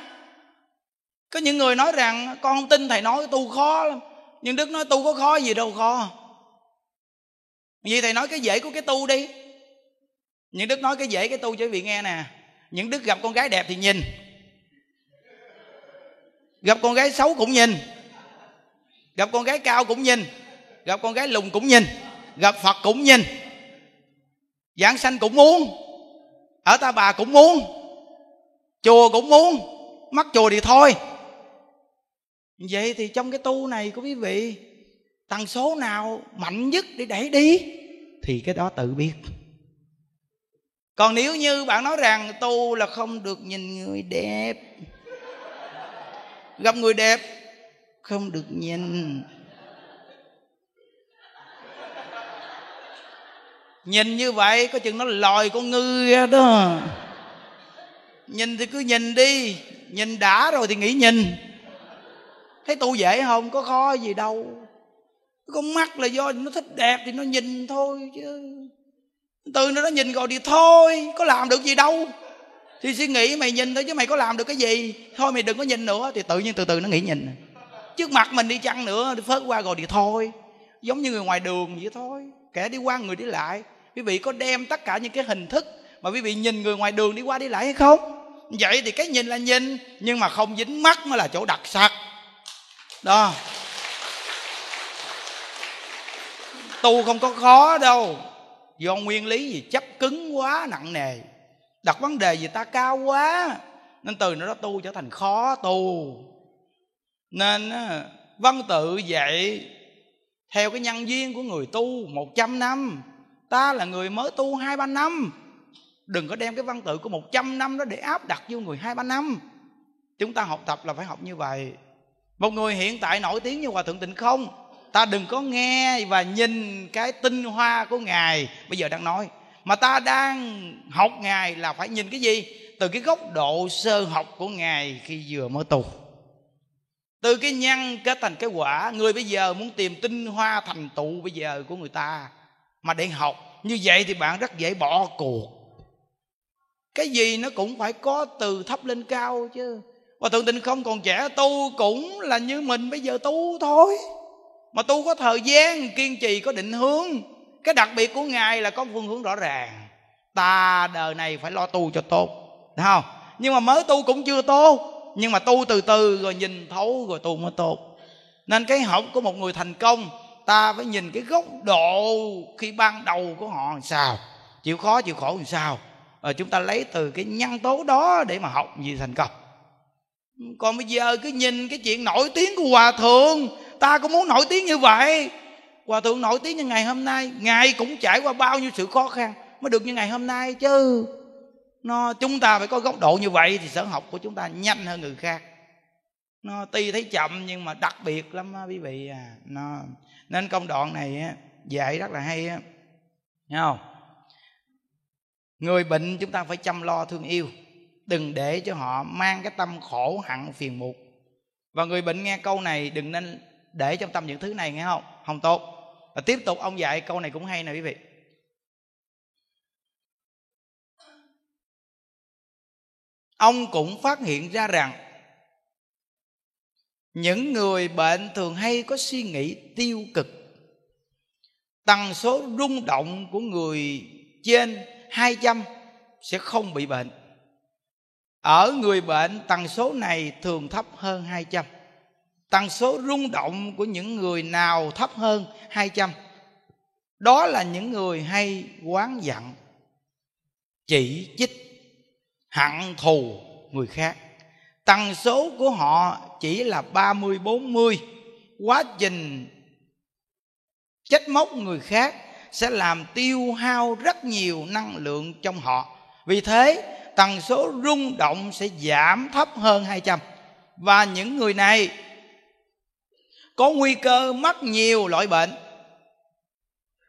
Có những người nói rằng, con không tin thầy nói tu khó lắm. Nhưng đức nói, tu có khó gì đâu khó. Vì thầy nói cái dễ của cái tu đi. Những đức nói cái dễ cái tu cho quý vị nghe nè. Những đức gặp con gái đẹp thì nhìn gặp con gái xấu cũng nhìn. Gặp con gái cao cũng nhìn. Gặp con gái lùn cũng nhìn. Gặp phật cũng nhìn. Giảng sanh cũng muốn. Ở ta bà cũng muốn. Chùa cũng muốn. Mắc chùa thì thôi. Vậy thì trong cái tu này của quý vị tần số nào mạnh nhất để đẩy đi? Thì cái đó tự biết. Còn nếu như bạn nói rằng tu là không được nhìn người đẹp gặp người đẹp, không được nhìn. Nhìn như vậy, có chừng nó lòi con ngư ra đó. Nhìn thì cứ nhìn đi, nhìn đã rồi thì nghĩ nhìn. Thấy tu dễ không, có khó gì đâu. Con mắt là do nó thích đẹp thì nó nhìn thôi chứ. Từ nó nó nhìn rồi thì thôi, có làm được gì đâu thì suy nghĩ mày nhìn thôi chứ mày có làm được cái gì? Thôi mày đừng có nhìn nữa. Thì tự nhiên từ từ nó nghĩ nhìn. Trước mặt mình đi chăng nữa thì phớt qua rồi thì thôi. Giống như người ngoài đường vậy thôi. Kẻ đi qua người đi lại. Quý vị có đem tất cả những cái hình thức mà quý vị nhìn người ngoài đường đi qua đi lại hay không? Vậy thì cái nhìn là nhìn, nhưng mà không dính mắt mới là chỗ đặc sắc. Đó. Tu không có khó đâu. Do nguyên lý gì? Chấp cứng quá, nặng nề đặt vấn đề gì ta? Cao quá. Nên từ nó đó tu trở thành khó tu. Nên văn tự dạy theo cái nhân duyên của người tu một trăm năm. Ta là người mới tu hai ba năm. Đừng có đem cái văn tự của một trăm năm đó để áp đặt vô người hai ba năm. Chúng ta học tập là phải học như vậy. Một người hiện tại nổi tiếng như hòa thượng tịnh không, ta đừng có nghe và nhìn cái tinh hoa của ngài. Bây giờ đang nói mà ta đang học ngài là phải nhìn cái gì? Từ cái góc độ sơ học của ngài khi vừa mới tu. Từ cái nhân kết thành cái quả, người bây giờ muốn tìm tinh hoa thành tựu bây giờ của người ta. Mà để học, như vậy thì bạn rất dễ bỏ cuộc. Cái gì nó cũng phải có từ thấp lên cao chứ. Và thượng tình không còn trẻ, tu cũng là như mình, bây giờ tu thôi. Mà tu có thời gian, kiên trì, có định hướng cái đặc biệt của ngài là có phương hướng rõ ràng. Ta đời này phải lo tu cho tốt. Thấy không? Nhưng mà mới tu cũng chưa tốt. Nhưng mà tu từ từ rồi nhìn thấu rồi tu mới tốt. Nên cái học của một người thành công, ta phải nhìn cái góc độ khi ban đầu của họ làm sao. Chịu khó, chịu khổ làm sao. Rồi chúng ta lấy từ cái nhân tố đó để mà học gì thành công. Còn bây giờ cứ nhìn cái chuyện nổi tiếng của hòa thượng, ta cũng muốn nổi tiếng như vậy hòa thượng nổi tiếng như ngày hôm nay ngài cũng trải qua bao nhiêu sự khó khăn mới được như ngày hôm nay chứ. Nó chúng ta phải có góc độ như vậy thì sở học của chúng ta nhanh hơn người khác. Nó tuy thấy chậm nhưng mà đặc biệt lắm á quý vị à. Nó nên công đoạn này á, dạy rất là hay á. Không? Người bệnh chúng ta phải chăm lo thương yêu đừng để cho họ mang cái tâm khổ hận phiền muộn. Và người bệnh nghe câu này đừng nên để trong tâm những thứ này nghe không? Không tốt và tiếp tục ông dạy câu này cũng hay nè quý vị. Ông cũng phát hiện ra rằng, những người bệnh thường hay có suy nghĩ tiêu cực, tần số rung động của người trên 200 sẽ không bị bệnh. Ở người bệnh, tần số này thường thấp hơn 200 tần số rung động của những người nào thấp hơn 200 đó là những người hay quán giận, chỉ trích hận thù người khác. Tần số của họ chỉ là 30 40 quá trình trách móc người khác sẽ làm tiêu hao rất nhiều năng lượng trong họ. Vì thế, tần số rung động sẽ giảm thấp hơn 200 và những người này có nguy cơ mắc nhiều loại bệnh.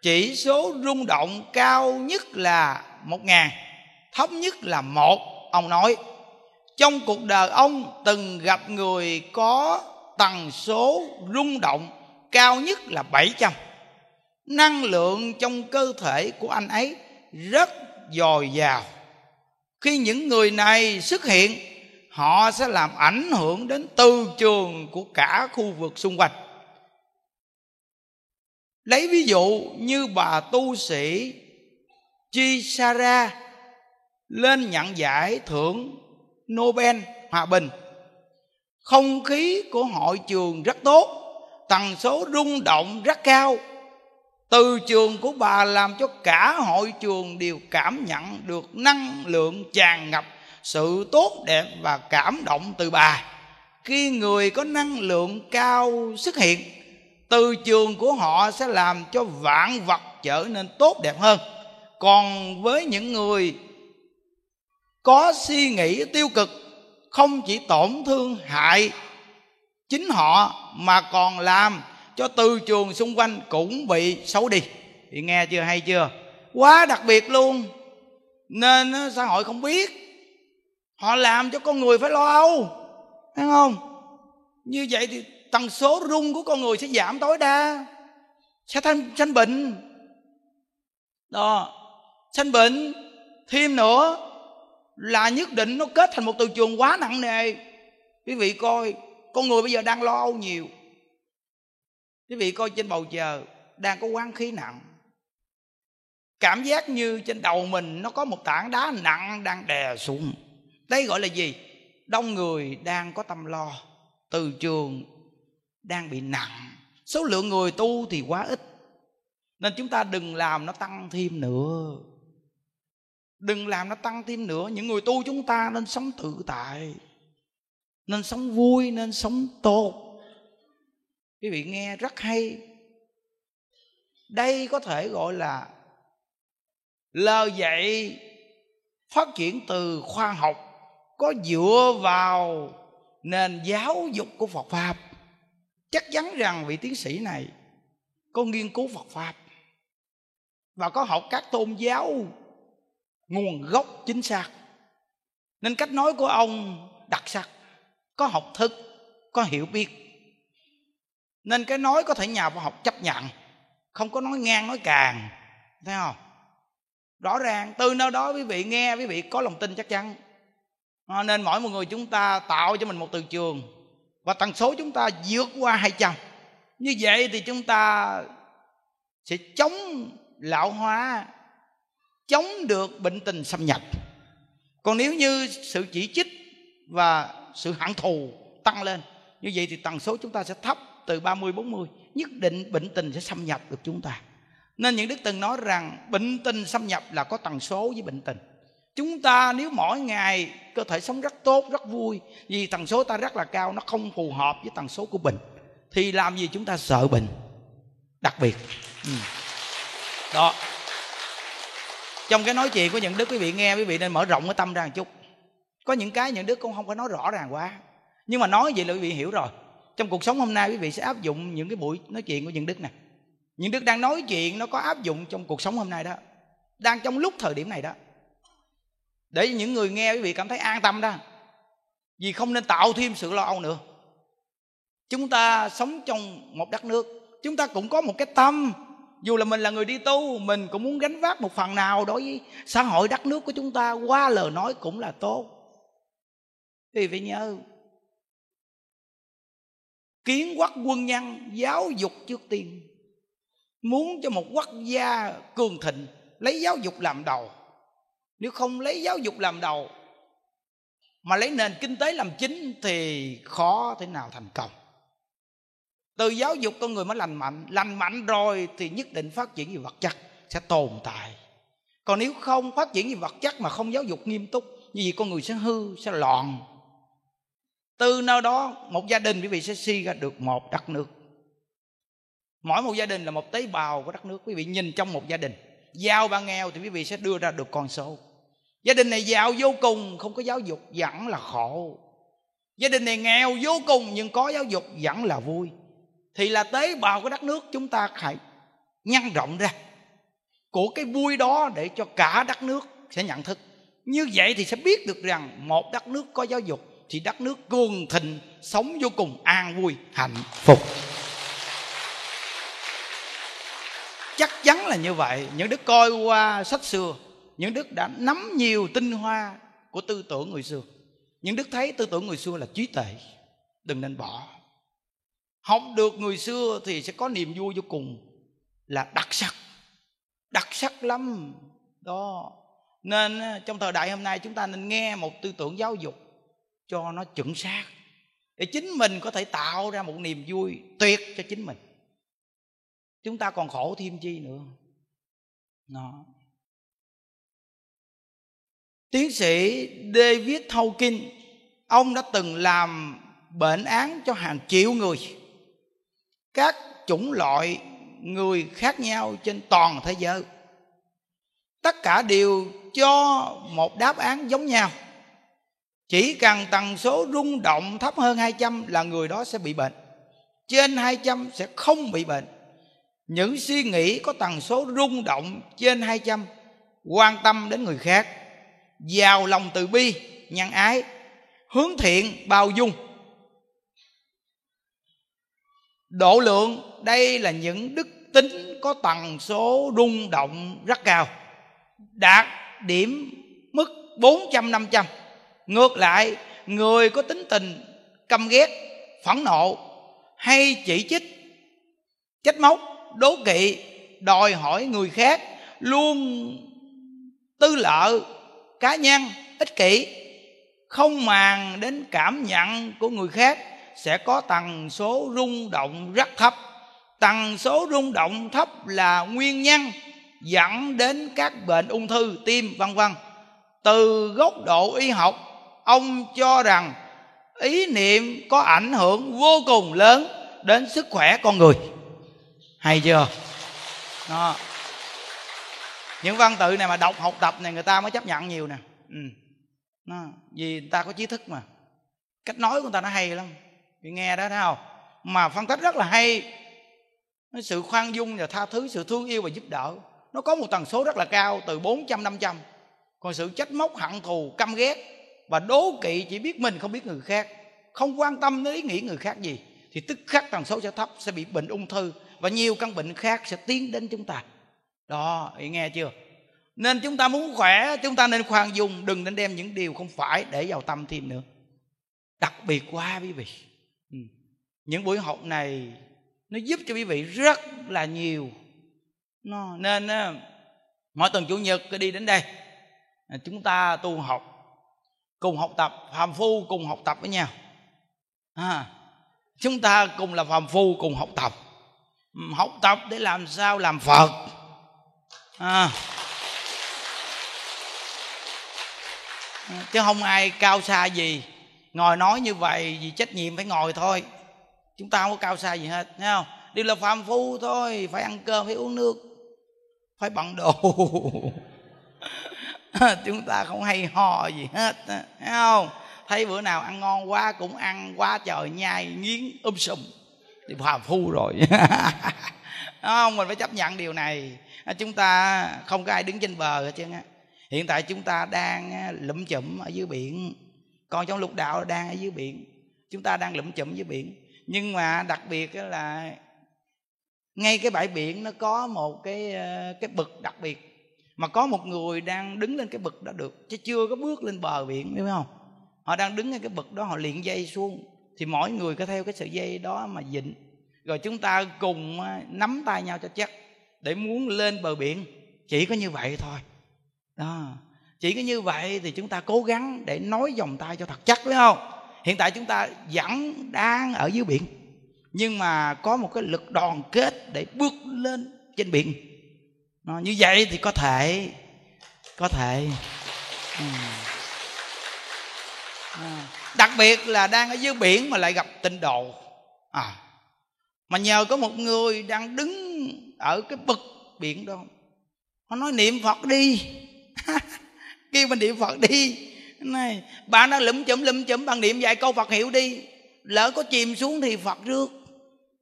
Chỉ số rung động cao nhất là một ngàn, thấp nhất là một, ông nói. Trong cuộc đời ông từng gặp người có tần số rung động cao nhất là 700 năng lượng trong cơ thể của anh ấy rất dồi dào. Khi những người này xuất hiện họ sẽ làm ảnh hưởng đến tư trường của cả khu vực xung quanh. Lấy ví dụ như bà tu sĩ Chisara lên nhận giải thưởng Nobel hòa bình. Không khí của hội trường rất tốt, tần số rung động rất cao. Từ trường của bà làm cho cả hội trường đều cảm nhận được năng lượng tràn ngập sự tốt đẹp và cảm động từ bà. Khi người có năng lượng cao xuất hiện, từ trường của họ sẽ làm cho vạn vật trở nên tốt đẹp hơn. Còn với những người có suy nghĩ tiêu cực, không chỉ tổn thương hại chính họ mà còn làm cho từ trường xung quanh cũng bị xấu đi. Thì nghe chưa, hay chưa? Quá đặc biệt luôn. Nên xã hội không biết họ làm cho con người phải lo âu, thấy không? Như vậy thì tần số rung của con người sẽ giảm tối đa, sẽ thanh, sanh bệnh. Đó, sanh bệnh thêm nữa là nhất định nó kết thành một từ trường quá nặng nề. Quý vị coi, con người bây giờ đang lo âu nhiều. Quý vị coi trên bầu trời đang có quán khí nặng. Cảm giác như trên đầu mình nó có một tảng đá nặng đang đè xuống đây gọi là gì? Đông người đang có tâm lo, từ trường đang bị nặng. Số lượng người tu thì quá ít, nên chúng ta đừng làm nó tăng thêm nữa. Đừng làm nó tăng thêm nữa. Những người tu chúng ta nên sống tự tại, nên sống vui, nên sống tốt. Quý vị nghe rất hay. Đây có thể gọi là lời dạy phát triển từ khoa học có dựa vào nền giáo dục của phật pháp. Chắc chắn rằng vị tiến sĩ này có nghiên cứu phật pháp và có học các tôn giáo nguồn gốc chính xác. Nên cách nói của ông đặc sắc, có học thức, có hiểu biết. Nên cái nói có thể nhà khoa học chấp nhận, không có nói ngang nói càng, thấy không? Rõ ràng, từ nơi đó quý vị nghe, quý vị có lòng tin chắc chắn. Ờ, nên mỗi một người chúng ta tạo cho mình một từ trường và tần số chúng ta vượt qua 200 như vậy thì chúng ta sẽ chống lão hóa, chống được bệnh tình xâm nhập. Còn nếu như sự chỉ trích và sự hận thù tăng lên, như vậy thì tần số chúng ta sẽ thấp từ 30 40 nhất định bệnh tình sẽ xâm nhập được chúng ta. Nên những đức từng nói rằng bệnh tình xâm nhập là có tần số với bệnh tình chúng ta nếu mỗi ngày cơ thể sống rất tốt, rất vui, vì tần số ta rất là cao, nó không phù hợp với tần số của bệnh thì làm gì chúng ta sợ bệnh? Đặc biệt. Ừ. đó. Trong cái nói chuyện của những đức quý vị nghe, quý vị nên mở rộng cái tâm ra một chút. Có những cái những đức cũng không có nói rõ ràng quá. Nhưng mà nói vậy là quý vị hiểu rồi. Trong cuộc sống hôm nay quý vị sẽ áp dụng những cái buổi nói chuyện của những đức này. Những đức đang nói chuyện nó có áp dụng trong cuộc sống hôm nay đó. Đang trong lúc thời điểm này đó để những người nghe quý vị cảm thấy an tâm đó. Vì không nên tạo thêm sự lo âu nữa. Chúng ta sống trong một đất nước, chúng ta cũng có một cái tâm. Dù là mình là người đi tu, mình cũng muốn gánh vác một phần nào đối với xã hội đất nước của chúng ta, qua lời nói cũng là tốt. Thì phải nhớ, kiến quốc quân nhân giáo dục trước tiên. Muốn cho một quốc gia cường thịnh, lấy giáo dục làm đầu nếu không lấy giáo dục làm đầu, mà lấy nền kinh tế làm chính thì khó thế nào thành công. Từ giáo dục con người mới lành mạnh lành mạnh rồi thì nhất định phát triển về vật chất sẽ tồn tại. Còn nếu không phát triển về vật chất mà không giáo dục nghiêm túc, như vậy con người sẽ hư, sẽ loạn. Từ nơi đó, một gia đình quý vị sẽ suy ra được một đất nước. Mỗi một gia đình là một tế bào của đất nước. Quý vị nhìn trong một gia đình, giàu và nghèo thì quý vị sẽ đưa ra được con số gia đình này giàu vô cùng, không có giáo dục vẫn là khổ. Gia đình này nghèo vô cùng, nhưng có giáo dục vẫn là vui. Thì là tế bào của đất nước chúng ta phải nhân rộng ra. Của cái vui đó để cho cả đất nước sẽ nhận thức. Như vậy thì sẽ biết được rằng một đất nước có giáo dục thì đất nước cường thịnh, sống vô cùng an vui, hạnh phúc. Chắc chắn là như vậy. Những đức coi qua sách xưa những đức đã nắm nhiều tinh hoa của tư tưởng người xưa. Những đức thấy tư tưởng người xưa là trí tệ đừng nên bỏ. Học được người xưa thì sẽ có niềm vui vô cùng là đặc sắc. Đặc sắc lắm. Đó. Nên à, trong thời đại hôm nay chúng ta nên nghe một tư tưởng giáo dục cho nó chuẩn xác. Để chính mình có thể tạo ra một niềm vui tuyệt cho chính mình. Chúng ta còn khổ thêm chi nữa. Nó tiến sĩ David Hawkins ông đã từng làm bệnh án cho hàng triệu người. Các chủng loại người khác nhau trên toàn thế giới. Tất cả đều cho một đáp án giống nhau. Chỉ cần tần số rung động thấp hơn 200 là người đó sẽ bị bệnh. Trên 200 sẽ không bị bệnh. Những suy nghĩ có tần số rung động trên 200 quan tâm đến người khác giàu lòng từ bi, nhân ái, hướng thiện bao dung. Độ lượng, đây là những đức tính có tần số rung động rất cao, đạt điểm mức 400 500 ngược lại, người có tính tình căm ghét, phẫn nộ hay chỉ trích, trách móc, đố kỵ, đòi hỏi người khác luôn tư lợi cá nhân, ích kỷ, không màng đến cảm nhận của người khác sẽ có tần số rung động rất thấp. Tần số rung động thấp là nguyên nhân dẫn đến các bệnh ung thư, tim, vân vân. Từ góc độ y học, ông cho rằng ý niệm có ảnh hưởng vô cùng lớn đến sức khỏe con người. Hay chưa? Đó những văn tự này mà đọc học tập này người ta mới chấp nhận nhiều nè. Ừ. nó, vì người ta có trí thức mà. Cách nói của người ta nó hay lắm. Vì nghe đó thấy không? Mà phân tích rất là hay. Sự khoan dung và tha thứ sự thương yêu và giúp đỡ. Nó có một tần số rất là cao từ 400 500 còn sự trách móc hận thù căm ghét và đố kỵ chỉ biết mình không biết người khác. Không quan tâm đến ý nghĩ người khác gì thì tức khắc tần số sẽ thấp sẽ bị bệnh ung thư và nhiều căn bệnh khác sẽ tiến đến chúng ta đó ý nghe chưa? Nên chúng ta muốn khỏe chúng ta nên khoan dung đừng nên đem những điều không phải để vào tâm thêm nữa. Đặc biệt quá quý vị. Ừ. những buổi học này nó giúp cho quý vị rất là nhiều. Nó nên mỗi tuần chủ nhật cứ đi đến đây. À, chúng ta tu học cùng học tập phàm phu cùng học tập với nhau. À, chúng ta cùng là phàm phu cùng học tập. Ừ, học tập để làm sao làm phật à, chứ không ai cao xa gì. Ngồi nói như vậy vì trách nhiệm phải ngồi thôi. Chúng ta không có cao xa gì hết thấy không? Đều là phàm phu thôi phải ăn cơm phải uống nước phải bận đồ. Chúng ta không hay hò gì hết thấy không? Thấy bữa nào ăn ngon quá cũng ăn quá trời nhai nghiến um sùm. Thì phàm phu rồi. Không? Mình phải chấp nhận điều này. À, chúng ta không có ai đứng trên bờ hết trơn á. Hiện tại chúng ta đang lụm chụm ở dưới biển. Còn trong lục đạo đang ở dưới biển. Chúng ta đang lụm chụm dưới biển. Nhưng mà đặc biệt là ngay cái bãi biển nó có một cái cái bực đặc biệt. Mà có một người đang đứng lên cái bực đó được. Chứ chưa có bước lên bờ biển, đúng không? Họ đang đứng ngay cái bực đó, họ liền dây xuống. Thì mỗi người có theo cái sợi dây đó mà dịnh. Rồi chúng ta cùng nắm tay nhau cho chắc để muốn lên bờ biển. Chỉ có như vậy thôi. Đó. Chỉ có như vậy thì chúng ta cố gắng để nói vòng tay cho thật chắc phải không? Hiện tại chúng ta vẫn đang ở dưới biển. Nhưng mà có một cái lực đoàn kết để bước lên trên biển. Đó, như vậy thì có thể có thể. Ừ. Đặc biệt là đang ở dưới biển mà lại gặp tinh đồ à mà nhờ có một người đang đứng ở cái bực biển đó. Họ nói, niệm phật đi. Kêu mình niệm phật đi. Này bạn đang lụm chụm lụm chụm, bằng niệm vài câu phật hiệu đi. Lỡ có chìm xuống thì phật rước.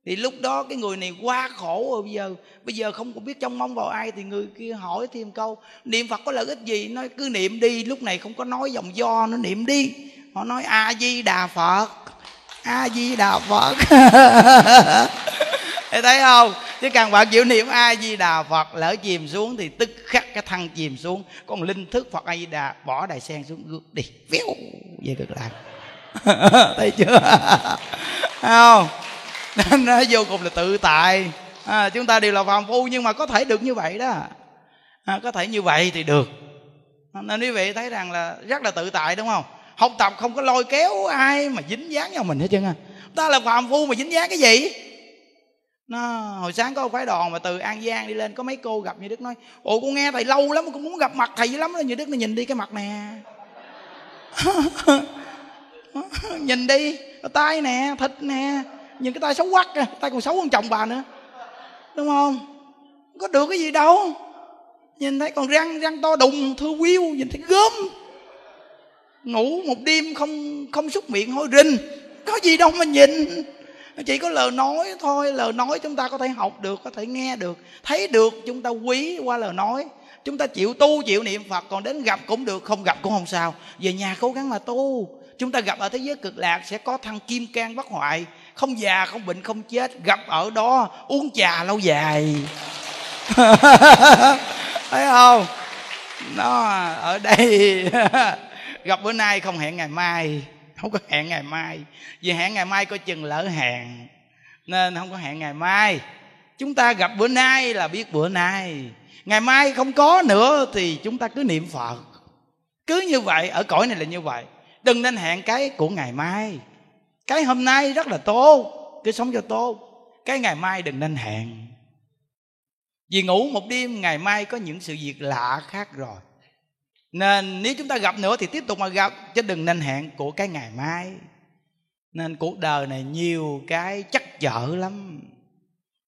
Thì lúc đó cái người này quá khổ. Rồi bây giờ bây giờ không có biết trông mong vào ai thì người kia hỏi thêm câu, niệm phật có lợi ích gì? Nói, cứ niệm đi. Lúc này không có nói dòng do, nó niệm đi. Họ nói, a di đà phật a di đà phật. Thấy thấy không? Chứ càng bạn chịu niệm a di đà phật lỡ chìm xuống thì tức khắc cái thân chìm xuống. Còn linh thức phật a di đà bỏ đài sen xuống gước đi. Véo về cực lạc. Thấy chưa? Không? Nên nó vô cùng là tự tại. À, chúng ta đều là phàm phu nhưng mà có thể được như vậy đó. À, có thể như vậy thì được. Nên quý vị thấy rằng là rất là tự tại đúng không học tập không có lôi kéo ai mà dính dáng vào mình hết trơn à ta là phàm phu mà dính dáng cái gì? Nó, hồi sáng có phái đoàn mà từ an giang đi lên, có mấy cô gặp như đức nói, ồ, con nghe thầy lâu lắm, con muốn gặp mặt thầy dữ lắm như đức nó nhìn đi cái mặt nè. Nhìn đi, tay nè, thịt nè, nhìn cái tay xấu quắc à tay còn xấu hơn chồng bà nữa. Đúng không? Có được cái gì đâu. Nhìn thấy còn răng răng to đùng, thưa quyêu nhìn thấy gớm ngủ một đêm không không xúc miệng hôi rinh có gì đâu mà nhìn chỉ có lời nói thôi, lời nói chúng ta có thể học được, có thể nghe được. Thấy được, chúng ta quý qua lời nói. Chúng ta chịu tu, chịu niệm phật, còn đến gặp cũng được, không gặp cũng không sao. Về nhà cố gắng mà tu. Chúng ta gặp ở thế giới cực lạc sẽ có thăng kim can bất hoại. Không già, không bệnh, không chết, gặp ở đó, uống trà lâu dài. Thấy không? Nó ở đây. gặp bữa nay không hẹn ngày mai, không có hẹn ngày mai. Vì hẹn ngày mai coi chừng lỡ hẹn, nên không có hẹn ngày mai. Chúng ta gặp bữa nay là biết bữa nay. Ngày mai không có nữa thì chúng ta cứ niệm phật. Cứ như vậy, ở cõi này là như vậy. Đừng nên hẹn cái của ngày mai. Cái hôm nay rất là tốt, cứ sống cho tốt. Cái ngày mai đừng nên hẹn. Vì ngủ một đêm, ngày mai có những sự việc lạ khác rồi nên nếu chúng ta gặp nữa thì tiếp tục mà gặp, chứ đừng nên hẹn của cái ngày mai. Nên cuộc đời này nhiều cái chắc chở lắm.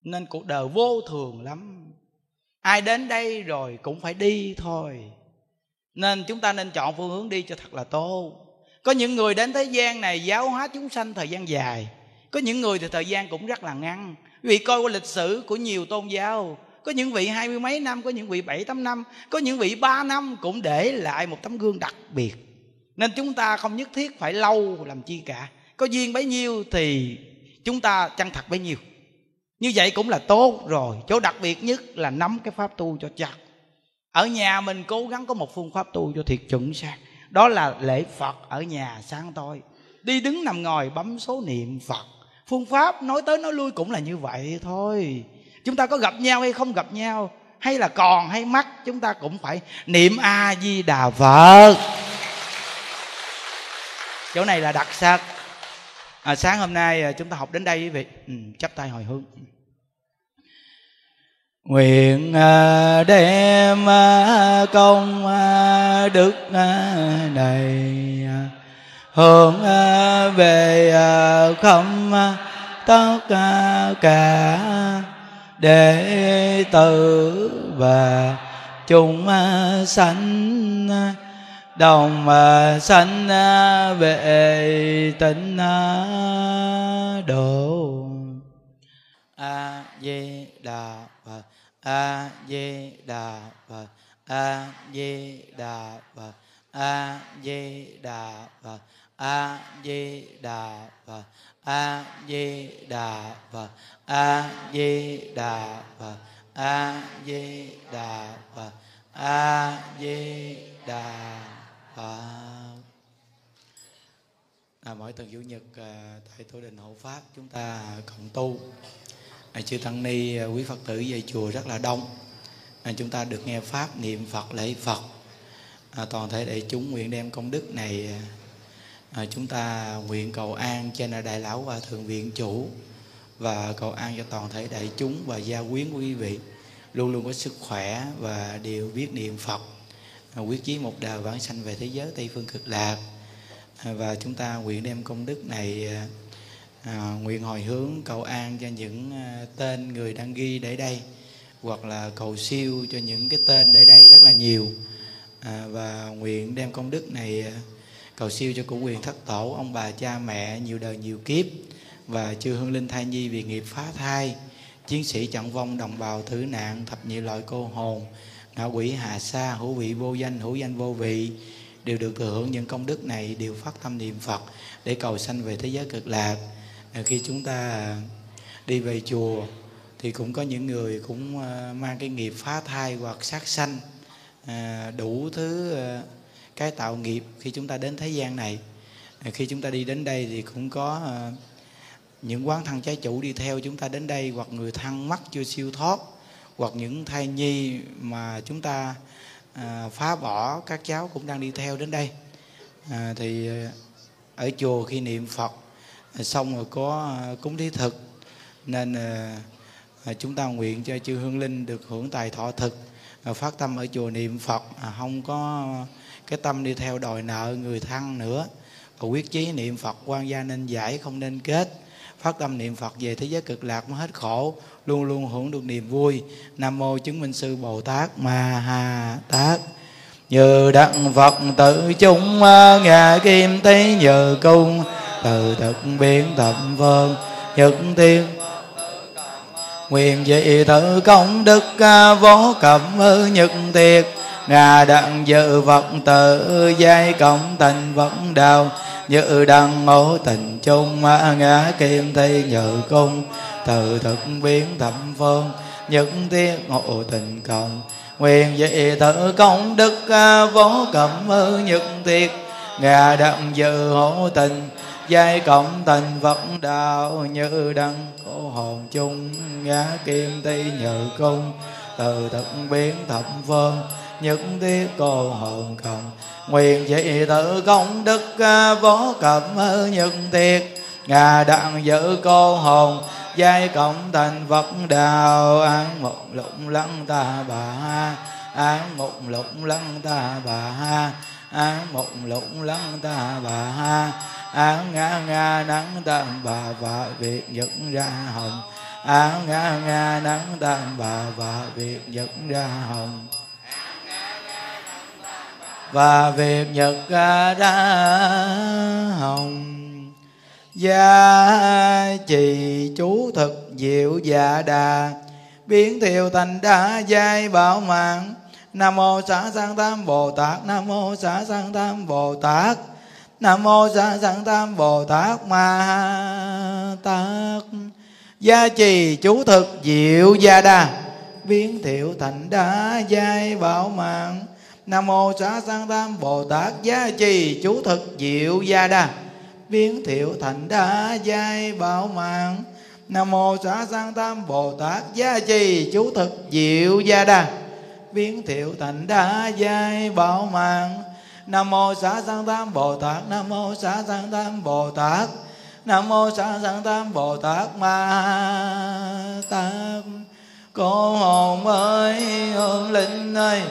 Nên cuộc đời vô thường lắm. Ai đến đây rồi cũng phải đi thôi. Nên chúng ta nên chọn phương hướng đi cho thật là tốt. Có những người đến thế gian này giáo hóa chúng sanh thời gian dài. Có những người thì thời gian cũng rất là ngắn. Vì coi qua lịch sử của nhiều tôn giáo có những vị hai mươi mấy năm, có những vị bảy tám năm, có những vị ba năm cũng để lại một tấm gương đặc biệt. Nên chúng ta không nhất thiết phải lâu làm chi cả. Có duyên bấy nhiêu thì chúng ta chân thật bấy nhiêu. Như vậy cũng là tốt rồi. Chỗ đặc biệt nhất là nắm cái pháp tu cho chặt ở nhà mình cố gắng có một phương pháp tu cho thiệt chuẩn xác. Đó là lễ phật ở nhà sáng tối. Đi đứng nằm ngồi bấm số niệm phật. Phương pháp nói tới nói lui cũng là như vậy thôi chúng ta có gặp nhau hay không gặp nhau? Hay là còn hay mắc chúng ta cũng phải niệm a di đà phật. Chỗ này là đặc sắc. À, sáng hôm nay à, chúng ta học đến đây quý vị. Ừ, chắp tay hồi hướng. Nguyện à, đem à, công đức này hướng về không tất cả đệ tử và chúng sanh đồng sanh về tịnh độ. A di đà phật a di đà phật a di đà phật a di đà phật a di đà phật a di đà phật a di đà phật. A di đà phật. A di đà phật. À, mỗi tuần chủ nhật à, tại tổ đình hộ pháp chúng ta cộng tu. À, chư tăng ni à, quý phật tử về chùa rất là đông. À, chúng ta được nghe pháp niệm phật lễ phật. À, toàn thể đại chúng nguyện đem công đức này à, à chúng ta nguyện cầu an trên đại lão và thượng viện chủ và cầu an cho toàn thể đại chúng và gia quyến của quý vị. Luôn luôn có sức khỏe và đều biết niệm Phật à, quyết chí một đời vãng sanh về thế giới Tây phương cực lạc. À, và chúng ta nguyện đem công đức này à, à nguyện hồi hướng cầu an cho những tên người đang ghi để đây hoặc là cầu siêu cho những cái tên để đây rất là nhiều. À, và nguyện đem công đức này cầu siêu cho cụ quyền thất tổ ông bà cha mẹ nhiều đời nhiều kiếp và chư hương linh thai nhi vì nghiệp phá thai chiến sĩ chặn vong đồng bào thử nạn thập nhị loại cô hồn ngạ quỷ hà sa hữu vị vô danh hữu danh vô vị đều được thừa hưởng những công đức này đều phát tâm niệm phật để cầu sanh về thế giới cực lạc. À, khi chúng ta đi về chùa thì cũng có những người cũng ờ, mang cái nghiệp phá thai hoặc sát sanh à, đủ thứ cái tạo nghiệp khi chúng ta đến thế gian này. Khi chúng ta đi đến đây thì cũng có những quán thân trái chủ đi theo chúng ta đến đây hoặc người thân mắc chưa siêu thoát hoặc những thai nhi mà chúng ta à, phá bỏ các cháu cũng đang đi theo đến đây. À, thì à, ở chùa khi niệm phật à, xong rồi có à, cúng thí thực. Nên à, chúng ta nguyện cho chư hương linh được hưởng tài thọ thực phát tâm ở chùa niệm phật. Không có cái tâm đi theo đòi nợ người thân nữa. Và quyết chí niệm phật quan gia nên giải không nên kết phát tâm niệm phật về thế giới cực lạc mới hết khổ, luôn luôn hưởng được niềm vui. Nam mô chứng minh sư bồ tát ma ha tát. Như đặng phật tự chúng à, ngà kim tế nhờ cung, từ thực biến thậm vương nhật tiên. Nguyện dị tự công đức à, vô cẩm nhật tiệt ngà đặng dự vật tự, giai cộng thành vẫn đạo như đăng ngộ tình chung ngã kim thi nhờ cung. Từ thực biến thẩm phương những tiết ngộ tình cộng nguyện dị tự công đức à, vô cẩm nhật tiết. Ngà đậm dự hộ tình, giai cộng tình vẫn đạo như đăng cổ hồn chung, ngã kim ti nhờ cung. Từ thực biến thẩm phương những tiết cô hồn cộng nguyện chỉ tự công đức à, vô cẩm nhân thiệt ngà đặng giữ cô hồn, giai cộng thành phật đạo án một lụng lăng ta bà án một lụng lăng ta bà án một lụng lăng ta bà. Án ngã ngã nắng tam bà và việc dẫn ra hồng. Án ngã ngã nắng tam bà và việc dẫn ra hồng và việc nhật à, ra hồng. Gia trì chú thực diệu dạ đà. Biến thiệu thành đa giai bảo mạng. Nam mô xã sanh tam bồ tát, nam mô xã sanh tam bồ tát, nam mô xã sanh tam bồ tát ma tát. Gia trì chú thực diệu gia đà. Biến thiệu thành đa giai bảo mạng nam mô xá sanh tam bồ tát gia trì chú thực diệu gia đa. Biến thiệu thành đa giai bảo mạng. Nam mô xá sanh tam bồ tát gia trì chú thực diệu gia đa. Biến thiệu thành đa giai bảo mạng. Nam mô xá sanh tam bồ tát. Nam mô xá sanh tam bồ tát. Nam mô xá sanh tam bồ tát ma tát. Cô hồn ơi hương linh ơi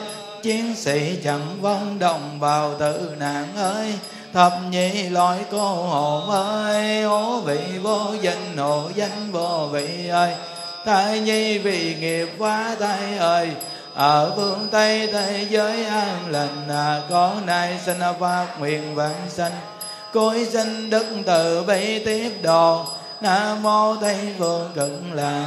chiến sĩ chẳng vong đồng bào tử nạn ơi thập nhị loại cô hồn ơi. Ố vị vô danh hộ danh vô vị ơi. Thai nhi vì nghiệp quá tay ơi. Ở phương tây thế giới an lành à, có nay sinh phát nguyện vãng sanh. Cối sinh đức từ bi tiếp đồ nam mô tây phương cực lạc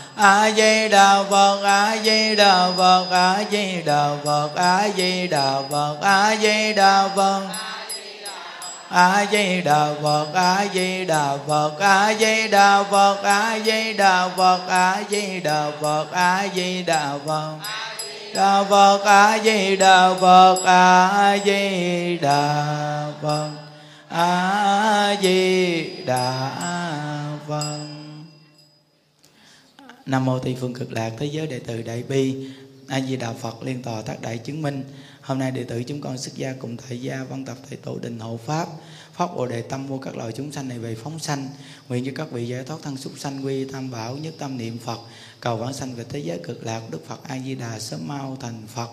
a di đà phật a di đà phật a di đà phật a di đà phật a di đà phật a di đà phật a di đà phật a di đà phật a di đà phật a di đà phật a di đà phật đà phật a di đà phật a di đà phật a di đà phật nam mô tây phương cực lạc thế giới đệ tử đại bi, a di đà phật liên tòa tác đại chứng minh. Hôm nay đệ tử chúng con xuất gia cùng thầy gia văn tập thầy tổ đình hộ pháp pháp bồ đề tâm vô các loài chúng sanh này về phóng sanh, nguyện cho các vị giải thoát thân súc sanh, quy tam bảo, nhất tâm niệm phật, cầu vãng sanh về thế giới cực lạc, đức phật a di đà sớm mau thành phật.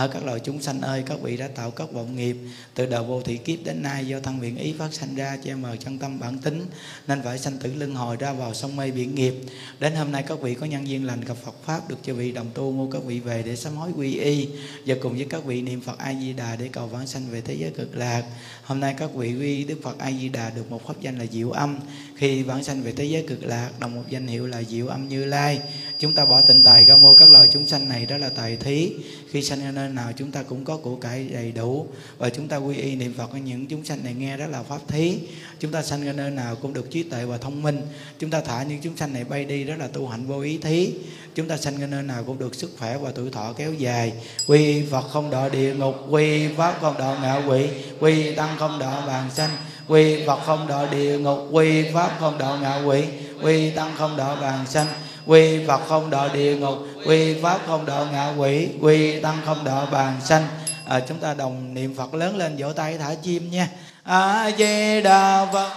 Hỡi các loài chúng sanh ơi, các vị đã tạo các vọng nghiệp từ đầu vô thị kiếp đến nay do thân nguyện ý phát sanh ra che mờ chân tâm bản tính nên phải sanh tử luân hồi ra vào sông mê biển nghiệp. Đến hôm nay các vị có nhân duyên lành gặp Phật pháp được cho vị đồng tu mua các vị về để sám hối quy y và cùng với các vị niệm Phật A Di Đà để cầu vãng sanh về thế giới cực lạc. Hôm nay các vị quy đức phật a di đà được một pháp danh là diệu âm khi vãng sanh về thế giới cực lạc đồng một danh hiệu là diệu âm như lai chúng ta bỏ tịnh tài ra mô các loài chúng sanh này đó là tài thí. Khi sanh ở nơi nào, chúng ta cũng có của cải đầy đủ. Và chúng ta quy y niệm phật, những chúng sanh này nghe đó là pháp thí. Chúng ta sanh ở nơi nào cũng được trí tuệ và thông minh. Chúng ta thả những chúng sanh này bay đi đó là tu hạnh vô ý thí. Chúng ta sanh ở nơi nào cũng được sức khỏe và tuổi thọ kéo dài. Quy phật không đọa địa ngục, quy pháp không đọa ngạ quỷ, quy tăng không đọa bàn sanh. Quy phật không đọa địa ngục, quy pháp không đọa ngạ quỷ, quy tăng không đọa bàn sanh quy phật không đọa địa ngục quy pháp không đọa ngạ quỷ quy tăng không đọa bàn sanh. À, chúng ta đồng niệm phật lớn lên vỗ tay thả chim nha. A di đà phật.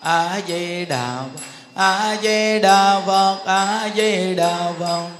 A di đà phật. A di đà phật a di đà phật.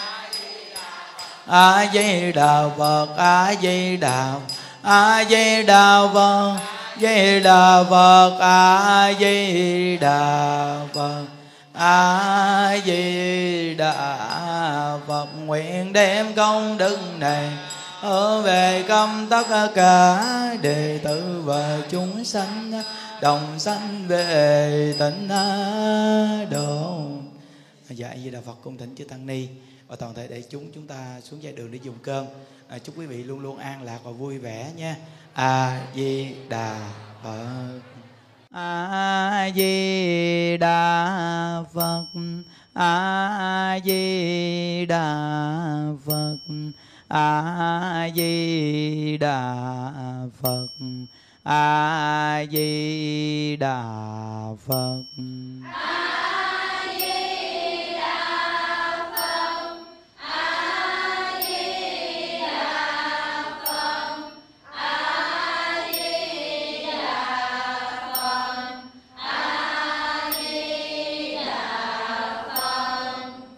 a di đà phật, a di đà phật di đà phật a di đà phật a di đà phật. Nguyện đem công đức này ở về công tất cả đệ tử và chúng sanh đồng sanh về tịnh độ. Dạ di đà phật cung thỉnh chư tăng ni và toàn thể đại chúng chúng ta xuống dây đường để dùng cơm. À, chúc quý vị luôn luôn an lạc và vui vẻ nha. A di đà phật. A di đà phật. A di đà phật. A di đà phật. A di đà phật.